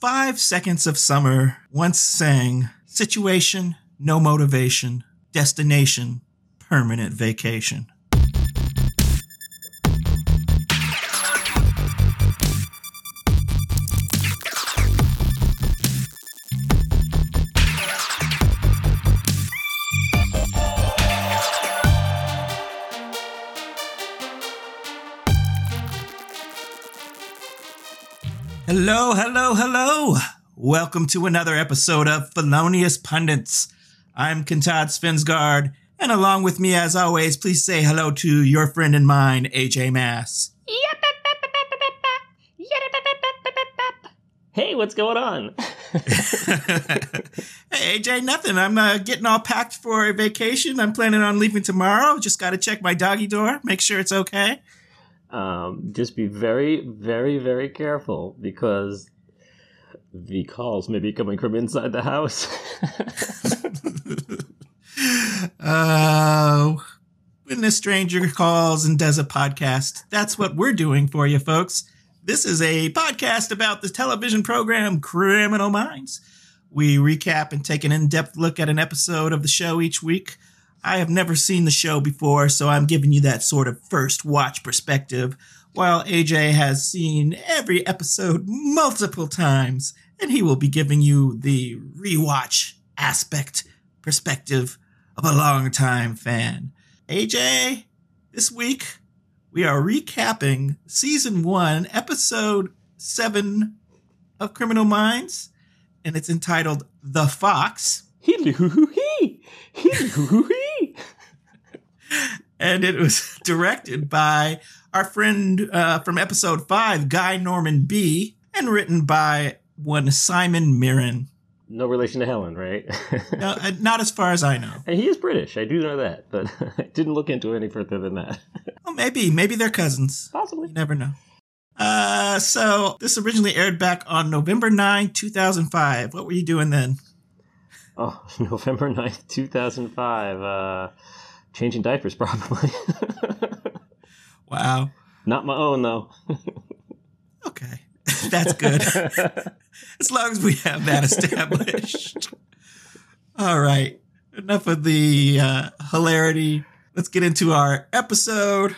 Five Seconds of Summer once sang Situation, no motivation, destination, permanent vacation. Hello, hello, hello. Welcome to another episode of Felonious Pundits. I'm Kentad Svensgaard, and along with me, as always, please say hello to your friend and mine, AJ Mass. Hey, what's going on? hey, AJ, nothing. I'm uh, getting all packed for a vacation. I'm planning on leaving tomorrow. Just got to check my doggy door, make sure it's okay. Um, just be very, very, very careful because the calls may be coming from inside the house. uh, when a stranger calls and does a podcast, that's what we're doing for you, folks. This is a podcast about the television program Criminal Minds. We recap and take an in depth look at an episode of the show each week. I have never seen the show before, so I'm giving you that sort of first watch perspective, while AJ has seen every episode multiple times, and he will be giving you the rewatch aspect perspective of a long-time fan. AJ, this week we are recapping season one, episode seven of Criminal Minds, and it's entitled The Fox. And it was directed by our friend uh, from episode five, Guy Norman Bee, and written by one Simon Mirren. No relation to Helen, right? no, uh, not as far as I know. And he is British. I do know that, but I didn't look into it any further than that. well, maybe, maybe they're cousins. Possibly. You never know. Uh, so this originally aired back on November 9, 2005. What were you doing then? Oh, November 9th, 2005. Uh, changing diapers, probably. wow. Not my own, though. okay. That's good. as long as we have that established. All right. Enough of the uh, hilarity. Let's get into our episode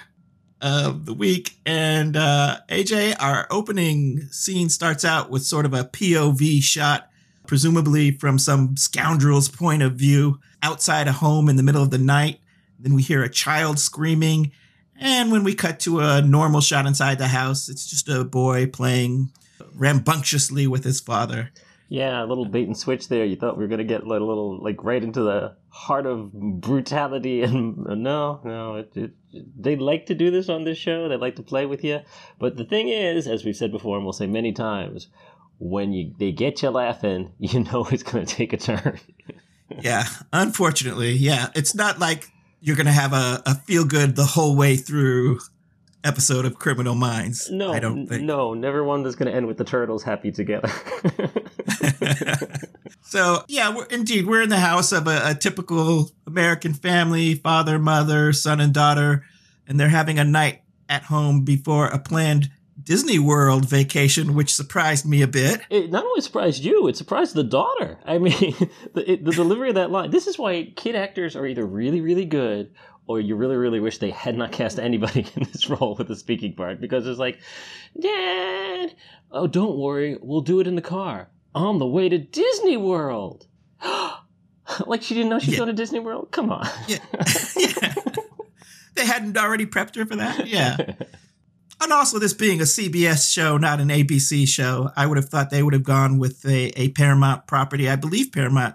of the week. And uh, AJ, our opening scene starts out with sort of a POV shot, presumably from some scoundrel's point of view, outside a home in the middle of the night. Then we hear a child screaming. And when we cut to a normal shot inside the house, it's just a boy playing rambunctiously with his father. Yeah, a little bait and switch there. You thought we were gonna get like a little like right into the heart of brutality, and uh, no, no. It, it, they like to do this on this show. They like to play with you. But the thing is, as we've said before, and we'll say many times, when you they get you laughing, you know it's gonna take a turn. yeah, unfortunately, yeah. It's not like you're gonna have a, a feel good the whole way through episode of Criminal Minds. No, I don't think. No, never one that's going to end with the turtles happy together. so yeah, we're, indeed, we're in the house of a, a, typical American family: father, mother, son, and daughter, and they're having a night at home before a planned Disney World vacation, which surprised me a bit. It not only surprised you, it surprised the daughter. I mean, the, it, the delivery of that line. This is why kid actors are either really, really good or you really, really wish they had not cast anybody in this role with the speaking part because it's like, Dad, oh, don't worry, we'll do it in the car on the way to Disney World. like she didn't know she's yeah. going to Disney World? Come on. yeah. yeah. They hadn't already prepped her for that? Yeah. And also, this being a CBS show, not an ABC show, I would have thought they would have gone with a, a Paramount property. I believe Paramount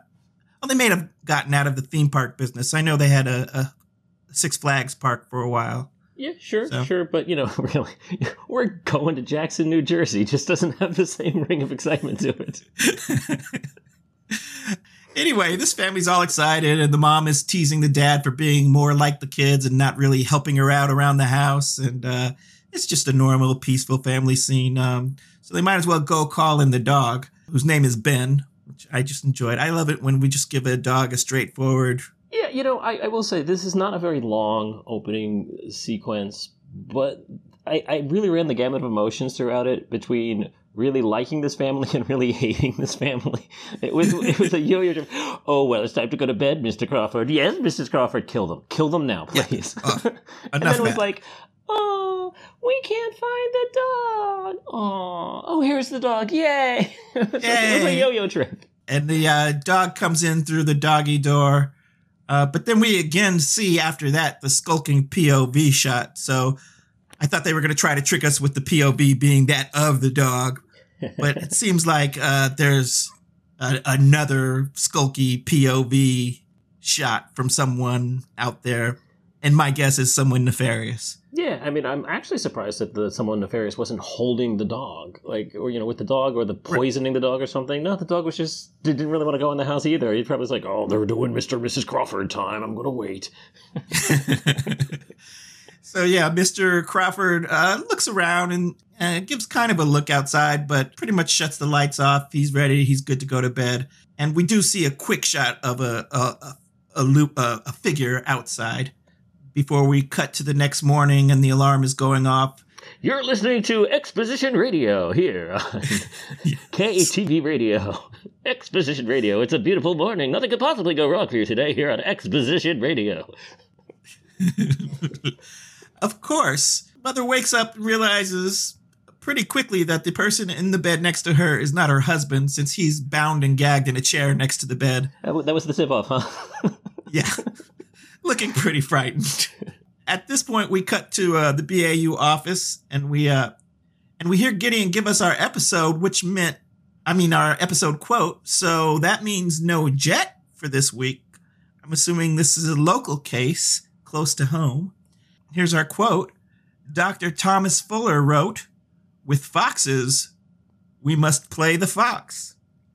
well, they may have gotten out of the theme park business. I know they had a, a Six Flags Park for a while. Yeah, sure, so. sure, but you know, really, we're going to Jackson, New Jersey. Just doesn't have the same ring of excitement to it. anyway, this family's all excited, and the mom is teasing the dad for being more like the kids and not really helping her out around the house. And uh, it's just a normal, peaceful family scene. Um, so they might as well go call in the dog, whose name is Ben, which I just enjoyed. I love it when we just give a dog a straightforward yeah, you know, I, I will say this is not a very long opening sequence, but I, I really ran the gamut of emotions throughout it between really liking this family and really hating this family. It was it was a yo-yo. Trip. Oh well, it's time to go to bed, Mister Crawford. Yes, Mrs. Crawford, kill them, kill them now, please. Yeah. Uh, and then it was like, oh, we can't find the dog. Oh, oh, here's the dog! Yay! it, was Yay. it was a yo-yo trip. And the uh, dog comes in through the doggy door. Uh, but then we again see after that the skulking POV shot. So I thought they were going to try to trick us with the POV being that of the dog, but it seems like uh, there's a, another skulky POV shot from someone out there, and my guess is someone nefarious. Yeah, I mean, I'm actually surprised that the someone nefarious wasn't holding the dog, like, or you know, with the dog, or the poisoning the dog, or something. No, the dog was just didn't really want to go in the house either. He probably was like, "Oh, they're doing Mister and Mrs. Crawford time. I'm gonna wait." So yeah, Mr. Crawford uh, looks around and uh, gives kind of a look outside, but pretty much shuts the lights off. He's ready. He's good to go to bed. And we do see a quick shot of a a, a loop a, a figure outside before we cut to the next morning and the alarm is going off. You're listening to Exposition Radio here on yes. KTV Radio. Exposition Radio. It's a beautiful morning. Nothing could possibly go wrong for you today here on Exposition Radio. Of course, mother wakes up and realizes pretty quickly that the person in the bed next to her is not her husband since he's bound and gagged in a chair next to the bed. That was the tip off, huh? yeah. Looking pretty frightened. At this point, we cut to uh, the BAU office and we uh, and we hear Gideon give us our episode, which meant, I mean, our episode quote. So that means no jet for this week. I'm assuming this is a local case close to home. Here's our quote Dr. Thomas Fuller wrote, With foxes, we must play the fox.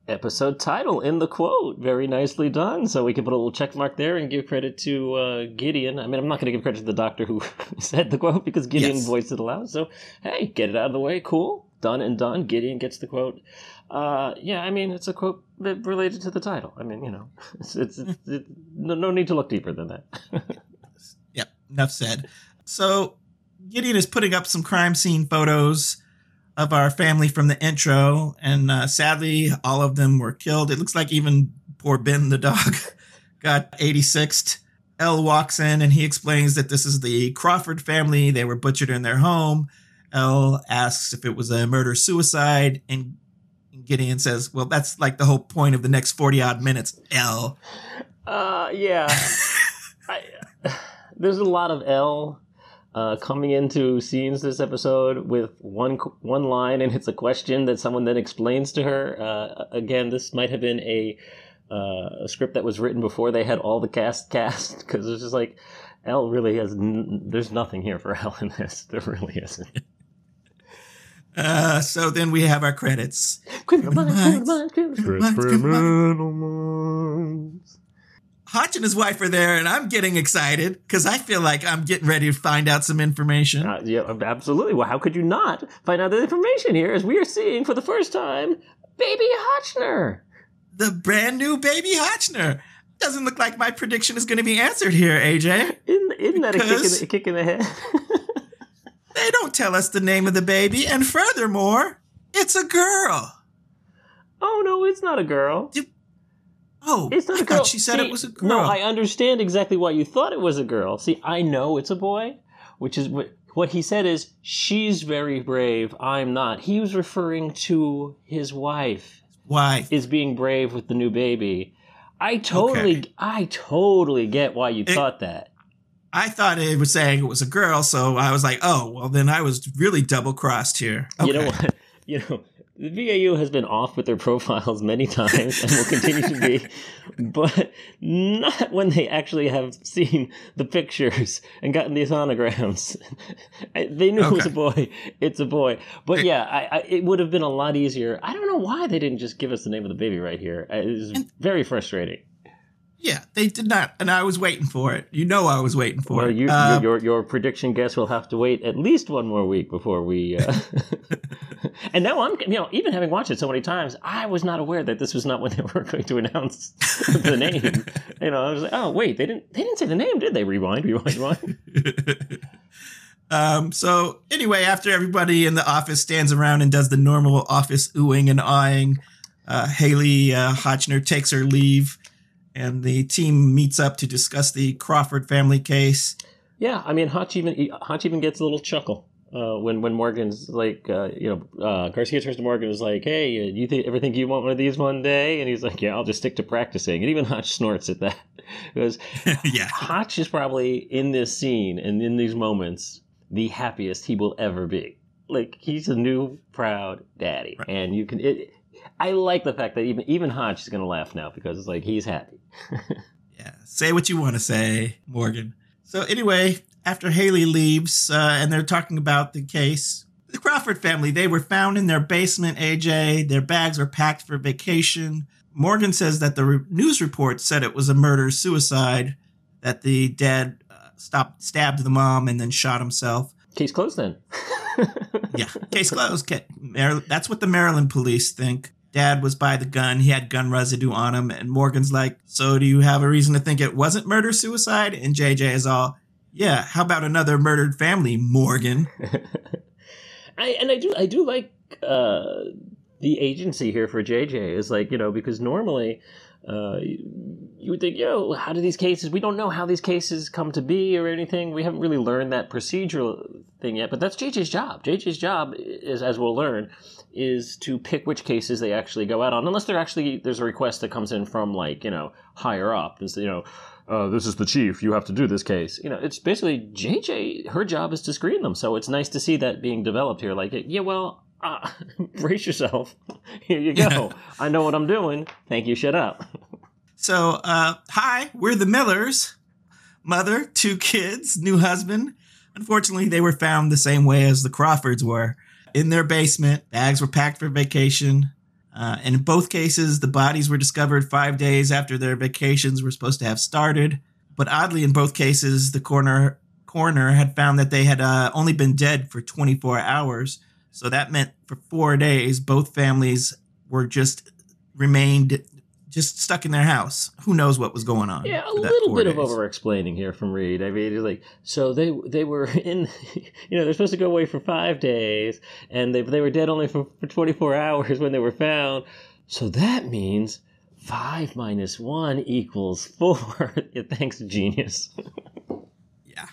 Episode title in the quote. Very nicely done. So we can put a little check mark there and give credit to uh, Gideon. I mean, I'm not going to give credit to the doctor who said the quote because Gideon yes. voiced it aloud. So, hey, get it out of the way. Cool. Done and done. Gideon gets the quote. Uh, yeah, I mean, it's a quote related to the title. I mean, you know, it's, it's, it's it, no, no need to look deeper than that. yep, enough said. So Gideon is putting up some crime scene photos of our family from the intro, and uh, sadly, all of them were killed. It looks like even poor Ben the dog got 86th. Elle walks in and he explains that this is the Crawford family. They were butchered in their home. Elle asks if it was a murder suicide, and Gideon says, "Well, that's like the whole point of the next forty odd minutes." Elle. Uh, yeah. I, there's a lot of Elle uh, coming into scenes this episode with one one line, and it's a question that someone then explains to her. Uh, again, this might have been a, uh, a script that was written before they had all the cast cast because it's just like Elle really has. N- there's nothing here for Elle in this. There really isn't. Uh, so then we have our credits. Criminal minds, criminal minds. Hotch and his wife are there, and I'm getting excited because I feel like I'm getting ready to find out some information. Uh, yeah, absolutely. Well, how could you not find out the information here as we are seeing for the first time Baby Hotchner? The brand new Baby Hotchner. Doesn't look like my prediction is going to be answered here, AJ. Isn't, isn't that a kick, in the, a kick in the head? they don't tell us the name of the baby, and furthermore, it's a girl. Oh, no, it's not a girl. Oh, it's not a girl. she said See, it was a girl. No, I understand exactly why you thought it was a girl. See, I know it's a boy, which is what what he said is she's very brave. I'm not. He was referring to his wife. Wife is being brave with the new baby. I totally, okay. I totally get why you it, thought that. I thought it was saying it was a girl, so I was like, oh, well, then I was really double crossed here. Okay. You know what? You know, the BAU has been off with their profiles many times and will continue to be, but not when they actually have seen the pictures and gotten these sonograms. they knew okay. it was a boy. It's a boy. But yeah, I, I, it would have been a lot easier. I don't know why they didn't just give us the name of the baby right here. Uh, it was very frustrating. Yeah, they did not, and I was waiting for it. You know, I was waiting for well, it. You, um, your your prediction guess will have to wait at least one more week before we. Uh... and now I'm, you know, even having watched it so many times, I was not aware that this was not when they were going to announce the name. you know, I was like, oh wait, they didn't they didn't say the name, did they? Rewind, rewind, rewind. Um, so anyway, after everybody in the office stands around and does the normal office oohing and awing, uh, Haley uh, Hotchner takes her leave, and the team meets up to discuss the Crawford family case. Yeah, I mean, Hotch even Hotch even gets a little chuckle uh, when when Morgan's like, uh, you know, uh, Garcia turns to Morgan and is like, "Hey, uh, you think ever think you want one of these one day?" And he's like, "Yeah, I'll just stick to practicing." And even Hotch snorts at that because yeah, Hotch is probably in this scene and in these moments the happiest he will ever be. Like he's a new proud daddy, Right. and you can. It, I like the fact that even even Hotch is gonna laugh now because it's like he's happy. yeah. Say what you want to say, Morgan. So anyway, after Haley leaves, uh, and they're talking about the case, the Crawford family they were found in their basement. AJ, their bags were packed for vacation. Morgan says that the re- news report said it was a murder suicide, that the dad uh, stopped stabbed the mom and then shot himself. Case closed then. Yeah, case closed. That's what the Maryland police think. Dad was by the gun. He had gun residue on him. And Morgan's like, So do you have a reason to think it wasn't murder suicide? And JJ is all, Yeah, how about another murdered family, Morgan? I and I do I do like uh, the agency here for JJ is like you know because normally uh, you, would think yo how do these cases we don't know how these cases come to be or anything we haven't really learned that procedural thing yet but that's JJ's job JJ's job is as we'll learn is to pick which cases they actually go out on unless they're actually there's a request that comes in from like you know higher up is you know uh, this is the chief. You have to do this case. You know, it's basically JJ. Her job is to screen them. So it's nice to see that being developed here. Like, yeah, well, uh, brace yourself. Here you go. I know what I'm doing. Thank you. Shut up. So, uh, hi, we're the Millers. Mother, two kids, new husband. Unfortunately, they were found the same way as the Crawfords were in their basement. Bags were packed for vacation. Uh, and in both cases, the bodies were discovered five days after their vacations were supposed to have started. But oddly, in both cases, the coroner, coroner had found that they had uh, only been dead for 24 hours. So that meant for four days, both families were just remained just stuck in their house. Who knows what was going on? Yeah, a little four bit of over explaining here from Reed. I mean, like so they they were in, you know, they're supposed to go away for five days, and they they were dead only for, for 24 hours when they were found. So that means five minus one equals four. thanks, genius. Yeah.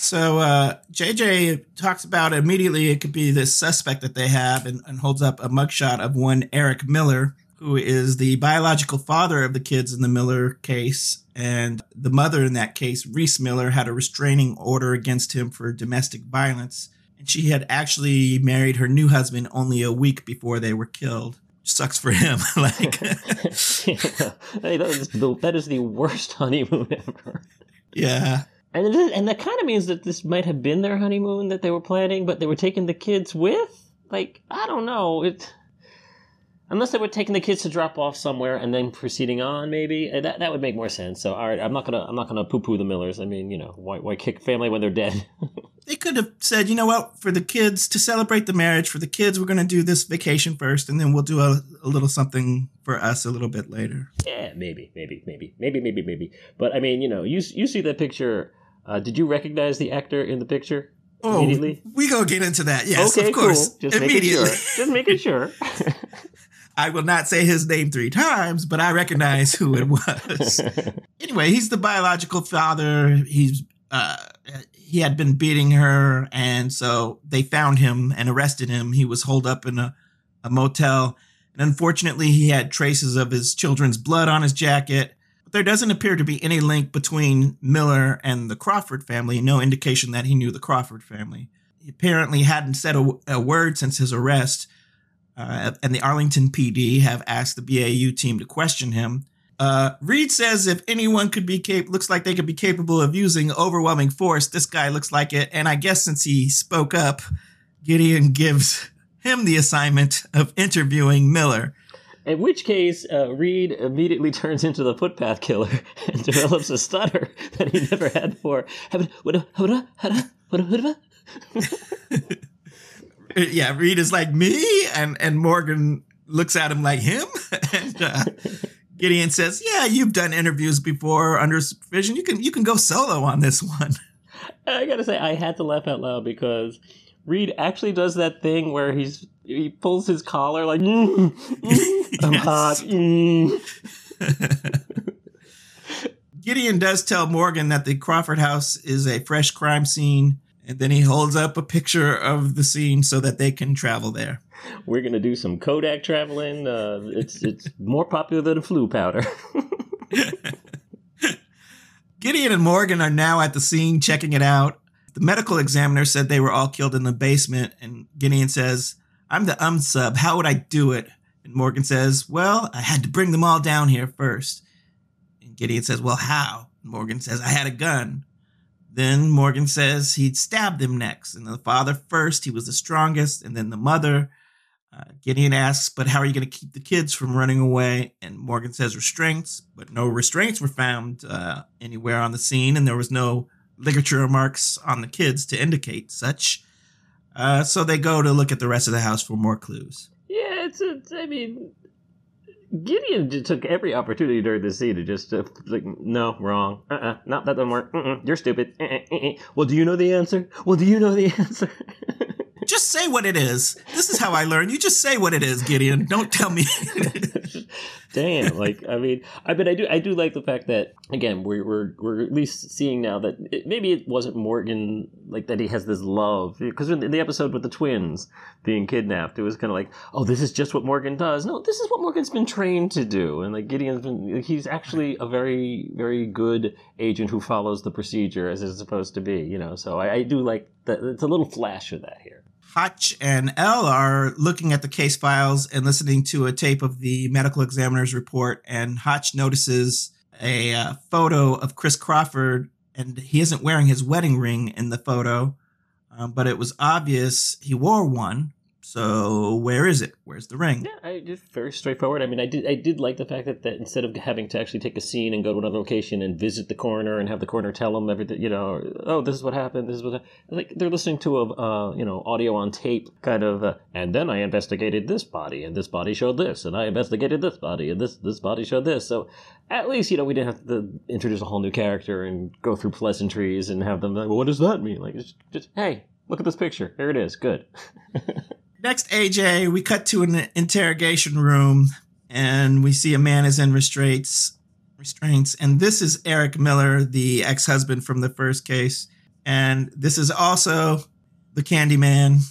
So uh, JJ talks about immediately it could be this suspect that they have and, and holds up a mugshot of one Eric Miller, who is the biological father of the kids in the Miller case. And the mother in that case, Reese Miller, had a restraining order against him for domestic violence. And she had actually married her new husband only a week before they were killed. Sucks for him. like, hey, that, is the, that is the worst honeymoon ever. yeah. And is, and that kind of means that this might have been their honeymoon that they were planning, but they were taking the kids with. Like I don't know it. Unless they were taking the kids to drop off somewhere and then proceeding on, maybe Uh, that that would make more sense. So, all right, I'm not gonna I'm not gonna poo poo the Millers. I mean, you know, why why kick family when they're dead? they could have said, you know what, for the kids to celebrate the marriage, for the kids, we're going to do this vacation first, and then we'll do a, a little something for us a little bit later. yeah, maybe, maybe, maybe, maybe, maybe, maybe. But I mean, you know, you you see that picture. Uh, did you recognize the actor in the picture Oh, immediately? we go get into that. Yes, okay, of course. cool. Just making Immediately. sure. Just making sure. I will not say his name three times, but I recognize who it was. anyway, he's the biological father. He's uh, he had been beating her, and so they found him and arrested him. He was holed up in a, a motel, and unfortunately, he had traces of his children's blood on his jacket. But there doesn't appear to be any link between Miller and the Crawford family. No indication that he knew the Crawford family. He apparently hadn't said a, a word since his arrest. Uh, and the Arlington PD have asked the BAU team to question him. Uh, Reed says if anyone could be cap- looks like they could be capable of using overwhelming force, this guy looks like it. And I guess since he spoke up, Gideon gives him the assignment of interviewing Miller. In which case, uh, Reed immediately turns into the footpath killer and develops a stutter that he never had before. Yeah, Reed is like me, and and Morgan looks at him like him. and uh, Gideon says, "Yeah, you've done interviews before under supervision. You can you can go solo on this one." I gotta say, I had to laugh out loud because Reed actually does that thing where he's he pulls his collar like mm, mm, I'm hot. Mm. Gideon does tell Morgan that the Crawford house is a fresh crime scene, and then he holds up a picture of the scene so that they can travel there. We're gonna do some Kodak traveling. Uh, it's it's more popular than Floo powder. Gideon and Morgan are now at the scene checking it out. The medical examiner said they were all killed in the basement, and Gideon says, I'm the um sub. How would I do it? And Morgan says, Well, I had to bring them all down here first. And Gideon says, Well, how? And Morgan says, I had a gun. Then Morgan says he'd stabbed them next. And the father first, he was the strongest, and then the mother. Uh, Gideon asks, But how are you going to keep the kids from running away? And Morgan says, Restraints, but no restraints were found uh, anywhere on the scene, and there was no ligature marks on the kids to indicate such. Uh, so they go to look at the rest of the house for more clues. yeah, it's I mean, Gideon took every opportunity during the scene to just uh, like, no, wrong, uh, uh no, that doesn't work. Mm-mm, you're stupid. Uh-uh, uh-uh. Well, do you know the answer? Well, do you know the answer? Just say what it is. This is how I learn. You just say what it is, Gideon. Don't tell me. Damn, like I mean, I but I do I do like the fact that again we're we're we're at least seeing now that it, maybe it wasn't Morgan like that he has this love because in the episode with the twins being kidnapped it was kind of like oh this is just what Morgan does no this is what Morgan's been trained to do and like Gideon's been he's actually a very very good agent who follows the procedure as it's supposed to be you know so I, I do like that it's a little flash of that here. Hotch and Elle are looking at the case files and listening to a tape of the medical examiner's report. And Hotch notices a uh, photo of Chris Crawford, and he isn't wearing his wedding ring in the photo, um, but it was obvious he wore one. So where is it? Where's the ring? Yeah, I just very straightforward. I mean, I did I did like the fact that, that instead of having to actually take a scene and go to another location and visit the coroner and have the coroner tell them everything, you know, oh, this is what happened. This is what like they're listening to a uh, you know audio on tape kind of. Uh, and then I investigated this body, and this body showed this, and I investigated this body, and this this body showed this. So at least you know we didn't have to introduce a whole new character and go through pleasantries and have them like, well, what does that mean? Like just, just hey, look at this picture. Here it is. Good. Next, AJ, we cut to an interrogation room and we see a man is in restraints. Restraints, and this is Eric Miller, the ex-husband from the first case, and this is also the Candyman,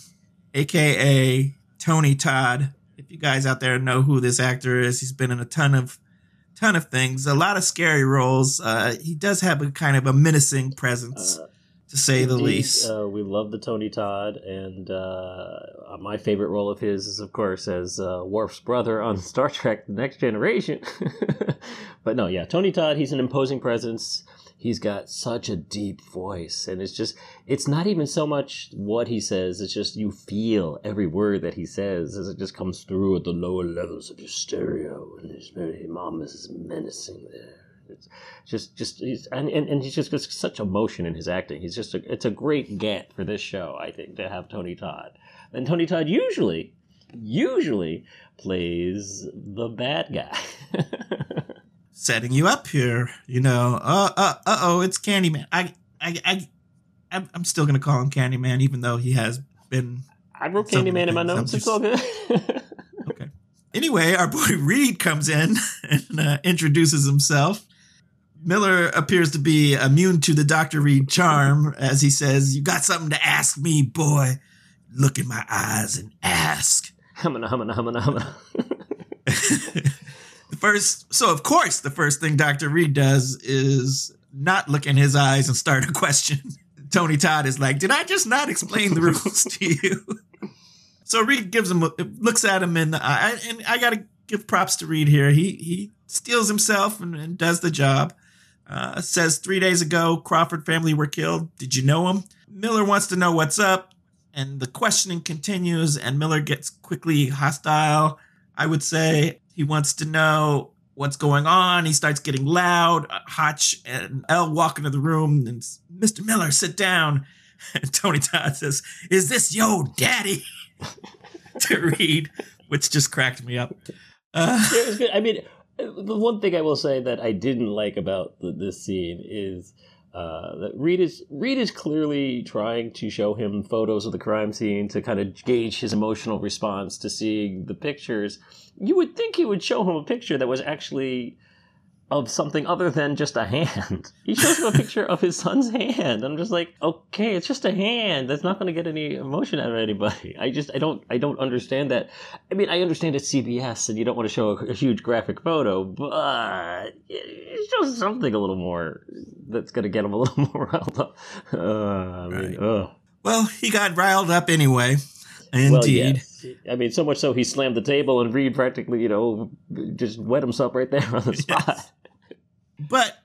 aka Tony Todd. If you guys out there know who this actor is, he's been in a ton of ton of things, a lot of scary roles. Uh, he does have a kind of a menacing presence, Uh, to say the least. Uh, we love the Tony Todd, and uh, my favorite role of his is, of course, as uh, Worf's brother on Star Trek: The Next Generation. but no, yeah, Tony Todd. He's an imposing presence. He's got such a deep voice, and it's just—it's not even so much what he says; it's just you feel every word that he says as it just comes through at the lower levels of your stereo, and his very mom is menacing there. It's just just he's and, and, and he's just got such emotion in his acting. He's just a, it's a great get for this show, I think, to have Tony Todd. And Tony Todd usually usually plays the bad guy. setting you up here. You know, uh, uh, uh oh, it's Candyman. I, I, I, I'm, I'm still gonna call him Candyman, even though he has been. I wrote Candyman in my notes. It's just- all good. Okay. Anyway, our boy Reed comes in and uh, introduces himself. Miller appears to be immune to the Dr. Reed charm as he says, You got something to ask me, boy. Look in my eyes and ask. humana, humana, humana, humana. the first, so of course, the first thing Dr. Reed does is not look in his eyes and start a question. Tony Todd is like, Did I just not explain the rules to you? So Reed gives him, looks at him in the eye, and I got to give props to Reed here. He he steels himself and, and does the job. Uh, says three days ago, Crawford family were killed. Did you know him? Miller wants to know what's up, and the questioning continues. And Miller gets quickly hostile. I would say he wants to know what's going on. He starts getting loud. Uh, Hotch and Elle walk into the room, and Mr. Miller, sit down. And Tony Todd says, "Is this yo daddy?" to Reed, which just cracked me up. Uh. I mean, the one thing I will say that I didn't like about the, this scene is Uh, that Reed is Reed is clearly trying to show him photos of the crime scene to kind of gauge his emotional response to seeing the pictures. You would think he would show him a picture that was actually of something other than just a hand. He shows him a picture of his son's hand. I'm just like, okay, it's just a hand. That's not going to get any emotion out of anybody. I just, I don't, I don't understand that. I mean, I understand it's CBS and you don't want to show a, a huge graphic photo, but it shows something a little more that's going to get him a little more riled up. Uh, I mean, right. Well, he got riled up anyway. Indeed. Well, yes. I mean, so much so he slammed the table and Reed practically, you know, just wet himself right there on the spot. Yes. But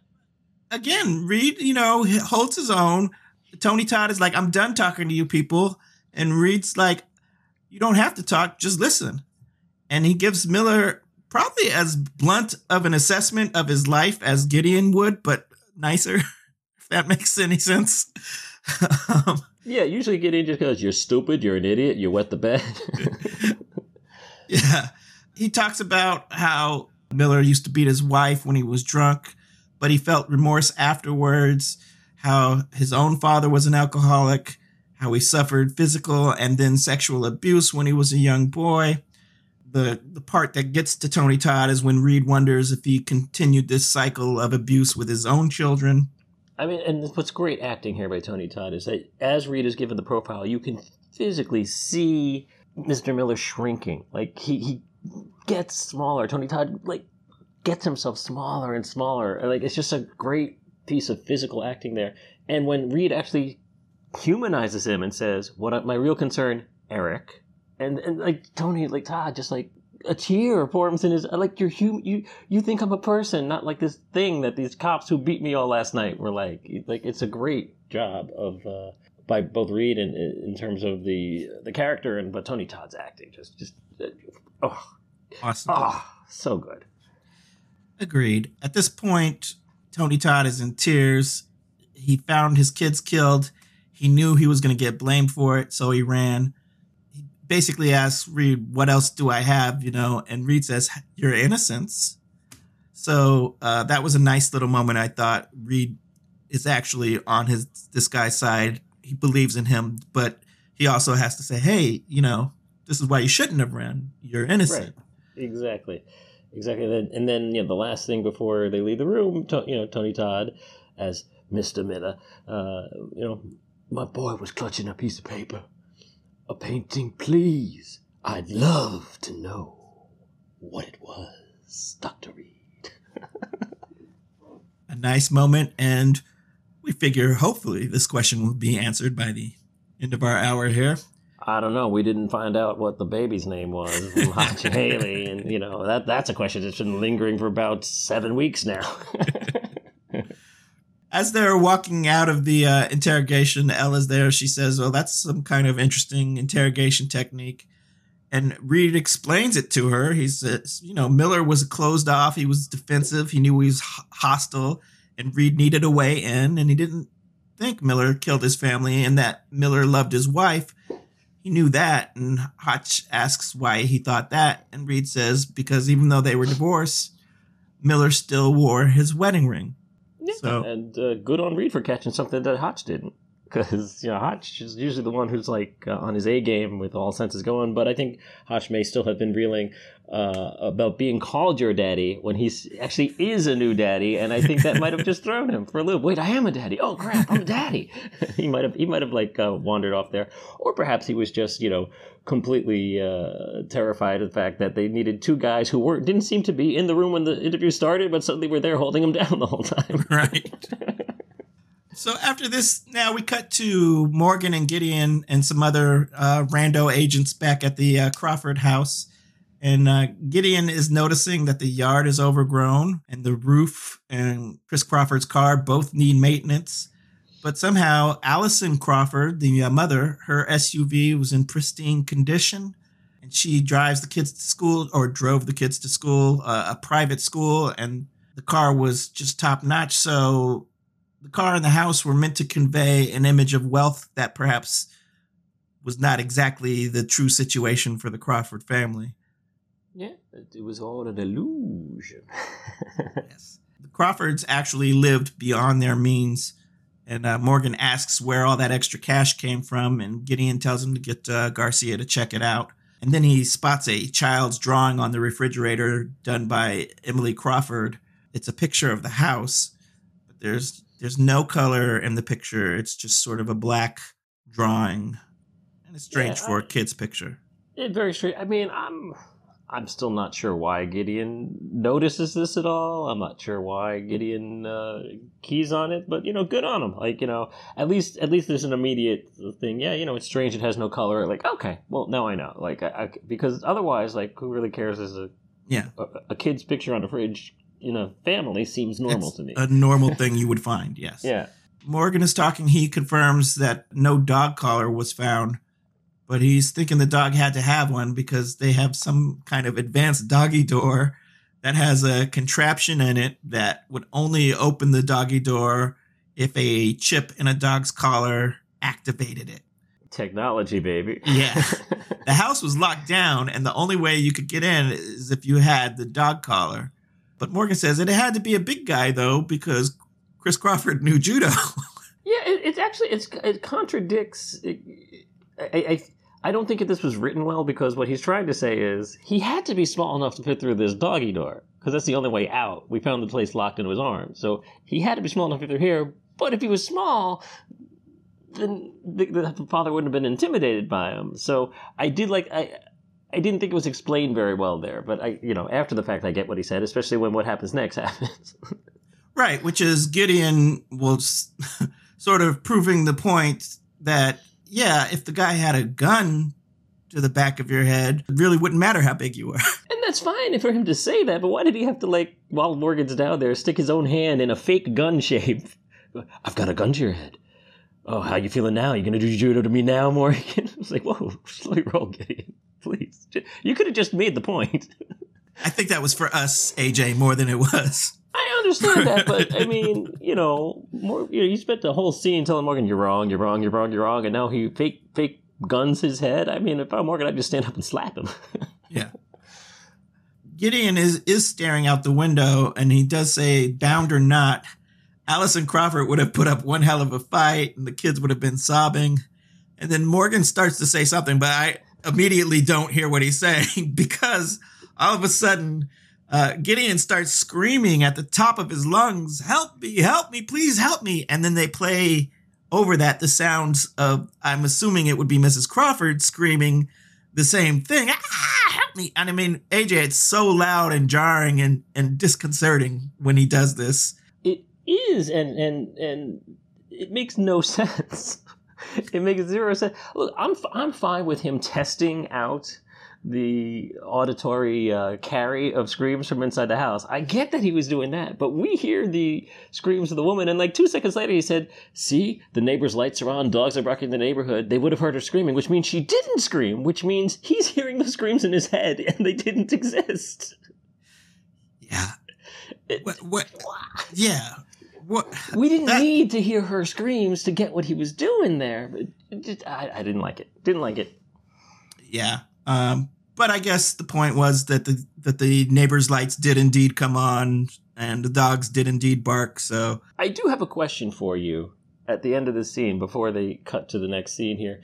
again, Reed, you know, holds his own. Tony Todd is like, I'm done talking to you people. And Reed's like, you don't have to talk, just listen. And he gives Miller probably as blunt of an assessment of his life as Gideon would, but nicer, if that makes any sense. um, yeah, usually Gideon just because You're stupid, you're an idiot, you wet the bed. yeah. He talks about how Miller used to beat his wife when he was drunk but he felt remorse afterwards, how his own father was an alcoholic, how he suffered physical and then sexual abuse when he was a young boy. The, the part that gets to Tony Todd is when Reed wonders if he continued this cycle of abuse with his own children. I mean, and what's great acting here by Tony Todd is that as Reed is given the profile, you can physically see Mr. Miller shrinking. Like he, he gets smaller. Tony Todd like gets himself smaller and smaller. Like it's just a great piece of physical acting there. And when Reed actually humanizes him and says, "What my real concern, Eric," and and like Tony, like Todd, just like a tear forms in his like you're human. You you think I'm a person, not like this thing that these cops who beat me all last night were like. Like it's a great job of. Uh, by both Reed and in terms of the the character and but Tony Todd's acting just just uh, oh awesome oh, so good Agreed. At this point, Tony Todd is in tears. He found his kids killed. He knew he was going to get blamed for it, so he ran. Basically asks Reed, "What else do I have?" You know, and Reed says, "Your innocence." So uh, that was a nice little moment. I thought Reed is actually on his this guy's side. He believes in him, but he also has to say, "Hey, you know, this is why you shouldn't have run. You're innocent." Right. Exactly. Exactly. And then you know the last thing before they leave the room, you know Tony Todd as Mister Miller, uh, you know, my boy was clutching a piece of paper, a painting, please. I'd love to know what it was, Doctor Reed. a nice moment, and we figure hopefully this question will be answered by the end of our hour here. I don't know. We didn't find out what the baby's name was from and Haley, and you know that that's a question that's been lingering for about seven weeks now. As they're walking out of the uh, interrogation, Ella's there. She says, "Well, that's some kind of interesting interrogation technique." And Reed explains it to her. He says, "You know, Miller was closed off. He was defensive. He knew he was hostile, and Reed needed a way in. And he didn't think Miller killed his family, and that Miller loved his wife." he knew that. And Hotch asks why he thought that. And Reed says, because even though they were divorced, Miller still wore his wedding ring. Yeah. So, and uh, good on Reed for catching something that Hotch didn't because you know Hotch is usually the one who's like uh, on his A game with all senses going. But I think Hotch may still have been reeling uh, about being called your daddy when he actually is a new daddy, and I think that might have just thrown him for a loop. Wait, I am a daddy. Oh crap, I'm a daddy. he might have he might have like uh, wandered off there, or perhaps he was just you know completely uh, terrified of the fact that they needed two guys who weren't didn't seem to be in the room when the interview started, but suddenly were there holding him down the whole time. Right. So after this, now we cut to Morgan and Gideon and some other uh, rando agents back at the uh, Crawford house. And uh, Gideon is noticing that the yard is overgrown and the roof and Chris Crawford's car both need maintenance. But somehow, Allison Crawford, the uh, mother, her SUV was in pristine condition. And she drives the kids to school or drove the kids to school, uh, a private school, and the car was just top notch. So the car and the house were meant to convey an image of wealth that perhaps was not exactly the true situation for the Crawford family. Yeah, it was all an illusion. yes. The Crawfords actually lived beyond their means. And uh, Morgan asks where all that extra cash came from, and Gideon tells him to get uh, Garcia to check it out. And then he spots a child's drawing on the refrigerator done by Emily Crawford. It's a picture of the house, but there's there's no color in the picture. It's just sort of a black drawing, and it's strange Yeah, for a kid's picture. It very strange. I mean, I'm I'm still not sure why Gideon notices this at all. I'm not sure why Gideon uh, keys on it, but you know, good on him. Like you know, at least at least there's an immediate thing. Yeah, you know, it's strange. It has no color. Like okay, well now I know. Like I, I, because otherwise, like who really cares? Is a Yeah. a, a kid's picture on a fridge in a family seems normal It's to me. A normal thing you would find, yes. yeah. Morgan is talking. He confirms that no dog collar was found, but he's thinking the dog had to have one because they have some kind of advanced doggy door that has a contraption in it that would only open the doggy door if a chip in a dog's collar activated it. Technology, baby. Yeah. The house was locked down, and the only way you could get in is if you had the dog collar. But Morgan says it had to be a big guy, though, because Chris Crawford knew judo. Yeah, it, it's actually it's it contradicts. It, I, I I don't think that this was written well because what he's trying to say is he had to be small enough to fit through this doggy door because that's the only way out. We found the place locked into his arm, so he had to be small enough to fit through here. But if he was small, then the, the father wouldn't have been intimidated by him. So I did like I. I didn't think it was explained very well there, but I, you know, after the fact, I get what he said, especially when what happens next happens. Right, which is Gideon was sort of proving the point that yeah, if the guy had a gun to the back of your head, it really wouldn't matter how big you were. And that's fine for him to say that, but why did he have to, like, while Morgan's down there, stick his own hand in a fake gun shape? I've got a gun to your head. Oh, how you feeling now? You gonna do judo to me now, Morgan? It's like, whoa, slowly roll, Gideon. Please. You could have just made the point. I think that was for us, AJ, more than it was. I understand that, but I mean, you know, more, you know, you spent the whole scene telling Morgan you're wrong, you're wrong, you're wrong, you're wrong, and now he fake fake guns his head. I mean, if I'm Morgan, I'd just stand up and slap him. Yeah. Gideon is is staring out the window and he does say, bound or not, Allison Crawford would have put up one hell of a fight and the kids would have been sobbing. And then Morgan starts to say something, but I immediately don't hear what he's saying because all of a sudden uh, Gideon starts screaming at the top of his lungs, Help me, help me, please help me. And then they play over that the sounds of, I'm assuming it would be Mrs. Crawford screaming the same thing. Ah, help me. And I mean, AJ, it's so loud and jarring and, and disconcerting when he does this. It is, and and and it makes no sense. it makes zero sense. Look, I'm I'm fine with him testing out the auditory uh, carry of screams from inside the house. I get that he was doing that, but we hear the screams of the woman, and like two seconds later, he said, "See, the neighbor's lights are on. Dogs are barking in the neighborhood. They would have heard her screaming, which means she didn't scream. Which means he's hearing the screams in his head, and they didn't exist." Yeah. It- What, what, yeah. What? We didn't That- need to hear her screams to get what he was doing there. But just, I, I didn't like it. Didn't like it. Yeah. Um, but I guess the point was that the that the neighbors' lights did indeed come on and the dogs did indeed bark. So I do have a question for you at the end of the scene before they cut to the next scene here.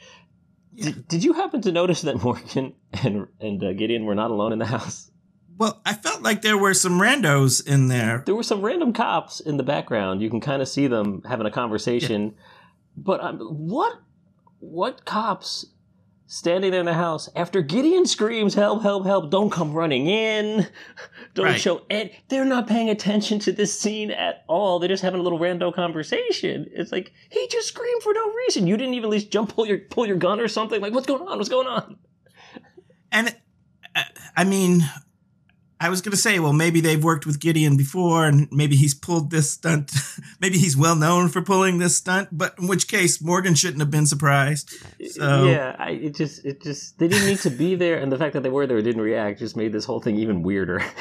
Yeah. Did, did you happen to notice that Morgan and and uh, Gideon were not alone in the house? well, I felt like there were some randos in there. There were some random cops in the background. You can kind of see them having a conversation. But um, what what cops standing there in the house after Gideon screams, "Help! Help! Help! Don't come running in! Don't Right. show!" And they're not paying attention to this scene at all. They're just having a little rando conversation. It's like he just screamed for no reason. You didn't even at least jump, pull your pull your gun or something. Like what's going on? What's going on? And uh, I mean, I was going to say, well, maybe they've worked with Gideon before and maybe he's pulled this stunt. maybe he's well known for pulling this stunt, but in which case Morgan shouldn't have been surprised. So- yeah, I, it just it just they didn't need to be there, and the fact that they were there and didn't react just made this whole thing even weirder.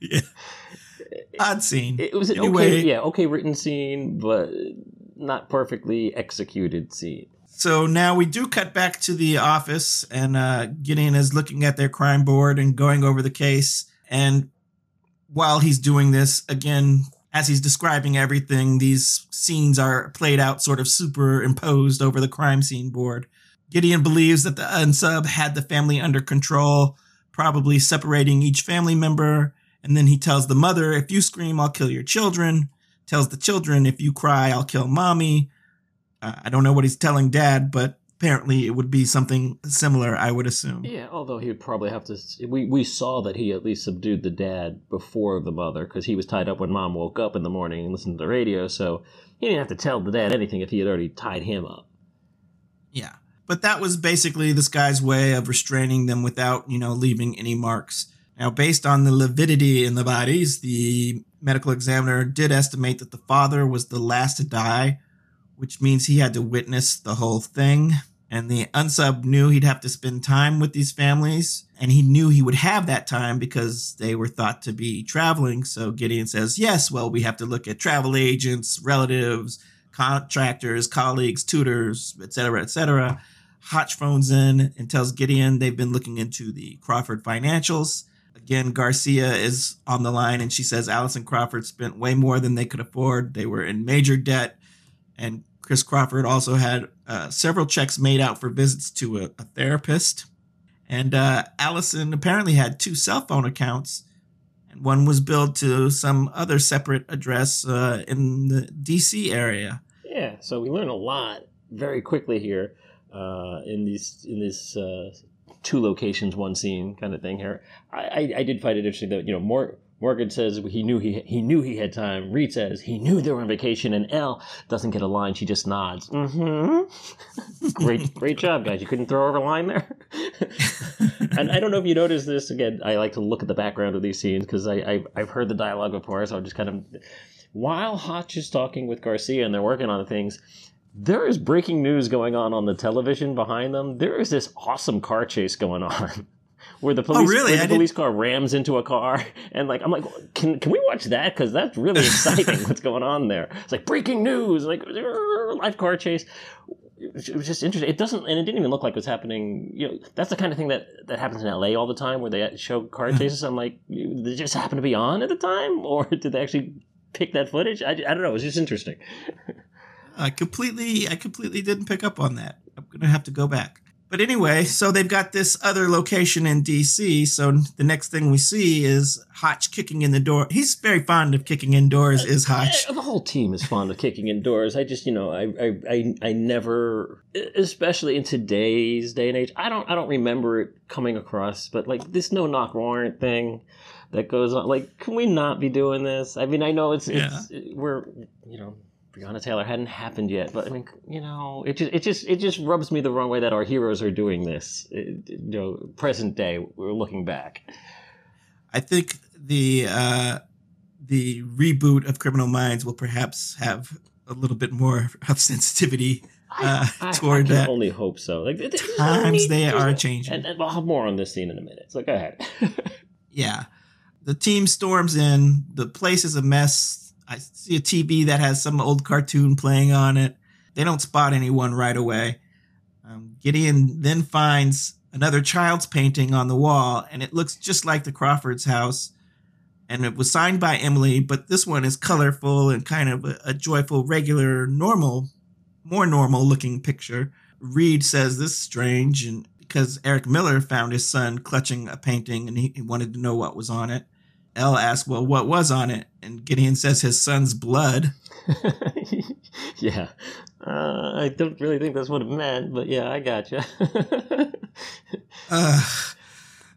Yeah. Odd scene. It was an Anyway- okay, yeah, okay written scene, but not perfectly executed scene. So now we do cut back to the office, and uh, Gideon is looking at their crime board and going over the case. And while he's doing this, again, as he's describing everything, these scenes are played out sort of superimposed over the crime scene board. Gideon believes that the unsub had the family under control, probably separating each family member. And then he tells the mother, if you scream, I'll kill your children. Tells the children, if you cry, I'll kill mommy. Uh, I don't know what he's telling dad, but apparently it would be something similar, I would assume. Yeah, although he would probably have to. We, we saw that he at least subdued the dad before the mother because he was tied up when mom woke up in the morning and listened to the radio, so he didn't have to tell the dad anything if he had already tied him up. Yeah. But that was basically this guy's way of restraining them without, you know, leaving any marks. Now, based on the lividity in the bodies, the medical examiner did estimate that the father was the last to die, which means he had to witness the whole thing. And the unsub knew he'd have to spend time with these families, and he knew he would have that time because they were thought to be traveling. So Gideon says, Yes, well, we have to look at travel agents, relatives, contractors, colleagues, tutors, etc., etc. Hotch phones in and tells Gideon they've been looking into the Crawford financials. Again, Garcia is on the line and she says Allison Crawford spent way more than they could afford. They were in major debt. And Chris Crawford also had uh, several checks made out for visits to a, a therapist. And uh, Allison apparently had two cell phone accounts, and one was billed to some other separate address uh, in the DC area. Yeah, so we learn a lot very quickly here uh, in these in this uh, two locations, one scene kind of thing here. I, I, I did find it interesting that you know more. Morgan says he knew he he knew he had time. Reed says he knew they were on vacation, and Elle doesn't get a line. She just nods. Mm-hmm. great great job, guys. You couldn't throw over a line there. and I don't know if you noticed this. Again, I like to look at the background of these scenes because I, I I've heard the dialogue before, so I'm just kind of while Hotch is talking with Garcia and they're working on things there is breaking news going on on the television behind them. There is this awesome car chase going on. Where the oh, police, oh, really? the police car rams into a car, and like I'm like, can can we watch that? Because that's really exciting. what's going on there? It's like breaking news, like live car chase. It was just interesting. It doesn't, and it didn't even look like it was happening. You know, that's the kind of thing that that happens in LA all the time, where they show car chases. I'm like, did it just happen to be on at the time, or did they actually pick that footage? I, I don't know. It was just interesting. I completely, I completely didn't pick up on that. I'm gonna have to go back. But anyway, so they've got this other location in DC. So the next thing we see is Hotch kicking in the door. He's very fond of kicking indoors. Is uh, Hotch? The whole team is fond of kicking indoors. I just, you know, I, I, I, I never, especially in today's day and age, I don't, I don't remember it coming across. But like this no knock warrant thing that goes on, like, can we not be doing this? I mean, I know it's, yeah. it's we're, you know Breonna Taylor hadn't happened yet, but I mean, you know, it just it just it just rubs me the wrong way that our heroes are doing this. It, you know, present day, we're looking back. I think the uh, the reboot of Criminal Minds will perhaps have a little bit more of sensitivity uh, I, I, toward I that. Only hope so. Like times they are changing, and, and I'll have more on this scene in a minute. So go ahead. yeah, the team storms in. The place is a mess I see a TV that has some old cartoon playing on it. They don't spot anyone right away. Um, Gideon then finds another child's painting on the wall, and it looks just like the Crawford's house. And it was signed by Emily, but this one is colorful and kind of a, a joyful, regular, normal, more normal looking picture. Reed says this is strange, and because Eric Miller found his son clutching a painting and he, he wanted to know what was on it. Elle asks, Well, what was on it? And Gideon says his son's blood. yeah. Uh, I don't really think that's what it meant, but yeah, I gotcha. uh,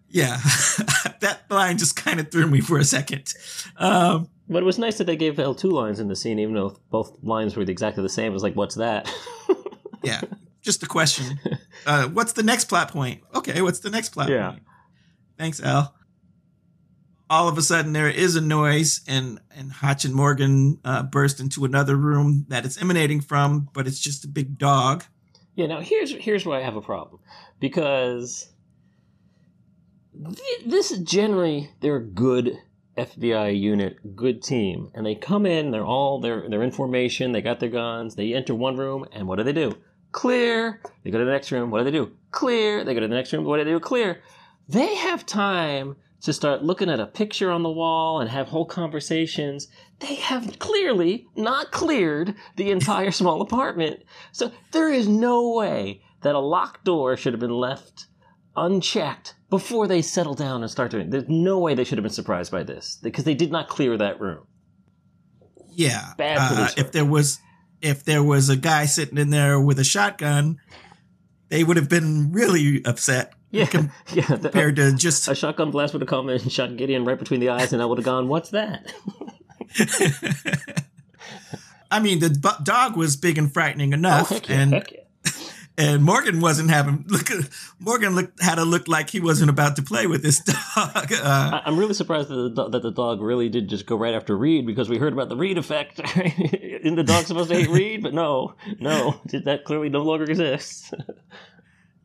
yeah. that line just kind of threw me for a second. Um, but it was nice that they gave Elle two lines in the scene, even though both lines were exactly the same. It was like, What's that? yeah. Just a question. Uh, what's the next plot point? Okay, what's the next plot yeah. point? Thanks, Elle all of a sudden there is a noise and and Hotch and Morgan uh, burst into another room that it's emanating from, but it's just a big dog. Yeah. Now here's here's where I have a problem because th- this is generally they're a good FBI unit, good team, and they come in. They're all they're they're in formation. They got their guns. They enter one room, and what do they do? Clear. They go to the next room. What do they do? Clear. They go to the next room. What do they do? Clear. They have time to start looking at a picture on the wall and have whole conversations. They have clearly not cleared the entire small apartment. So there is no way that a locked door should have been left unchecked before they settle down and start doing. There's no way they should have been surprised by this because they did not clear that room. Yeah, Bad uh, if there was if there was a guy sitting in there with a shotgun, they would have been really upset Yeah, com- yeah. the- compared to just a shotgun blast would have come and shot Gideon right between the eyes, and I would have gone, "What's that?" I mean, the bu- dog was big and frightening Oh enough, heck yeah, and yeah. and Morgan wasn't having look. Morgan looked had to look like he wasn't about to play with this dog. Uh, I- I'm really surprised that the, do- that the dog really did just go right after Reed because we heard about the Reed effect. Isn't the dog supposed to hate Reed? But no, no, that clearly no longer exists.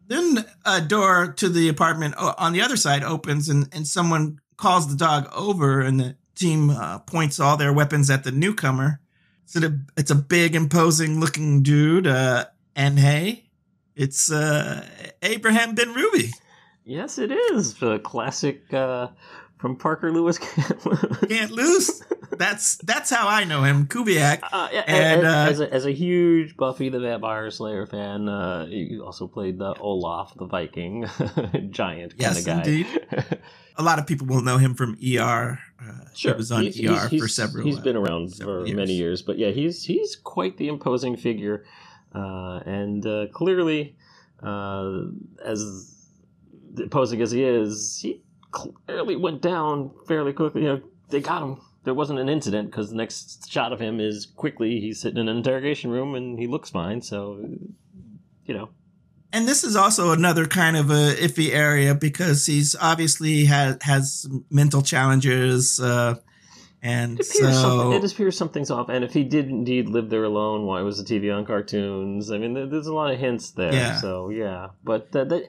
Then a door to the apartment on the other side opens, and and someone calls the dog over, and the team uh, points all their weapons at the newcomer. So the, it's a big, imposing looking dude, uh, and hey, it's uh, Abraham Benrubi. yes, it is the classic uh, from Parker Lewis. Can't lose. That's that's how I know him, Kubiak. Uh, yeah, And, as, uh, as, a, as a huge Buffy the Vampire Slayer fan, uh, he also played the Olaf the Viking, giant kind Yes, of guy. indeed. A lot of people will know him from ER. Uh, He was on He's- ER he's- for several. He's uh, been around several for years. many years, but yeah, he's he's quite the imposing figure, uh, and uh, clearly, uh, as imposing as he is, he clearly went down fairly quickly. You know, they got him. There wasn't an incident because the next shot of him is quickly he's sitting in an interrogation room and he looks fine. So, you know, and this is also another kind of a iffy area because he's obviously has has mental challenges, uh, and It appears, something, so it appears something's off. And if he did indeed live there alone, why was the TV on cartoons? I mean, there's a lot of hints there. Yeah. So yeah, but that, that,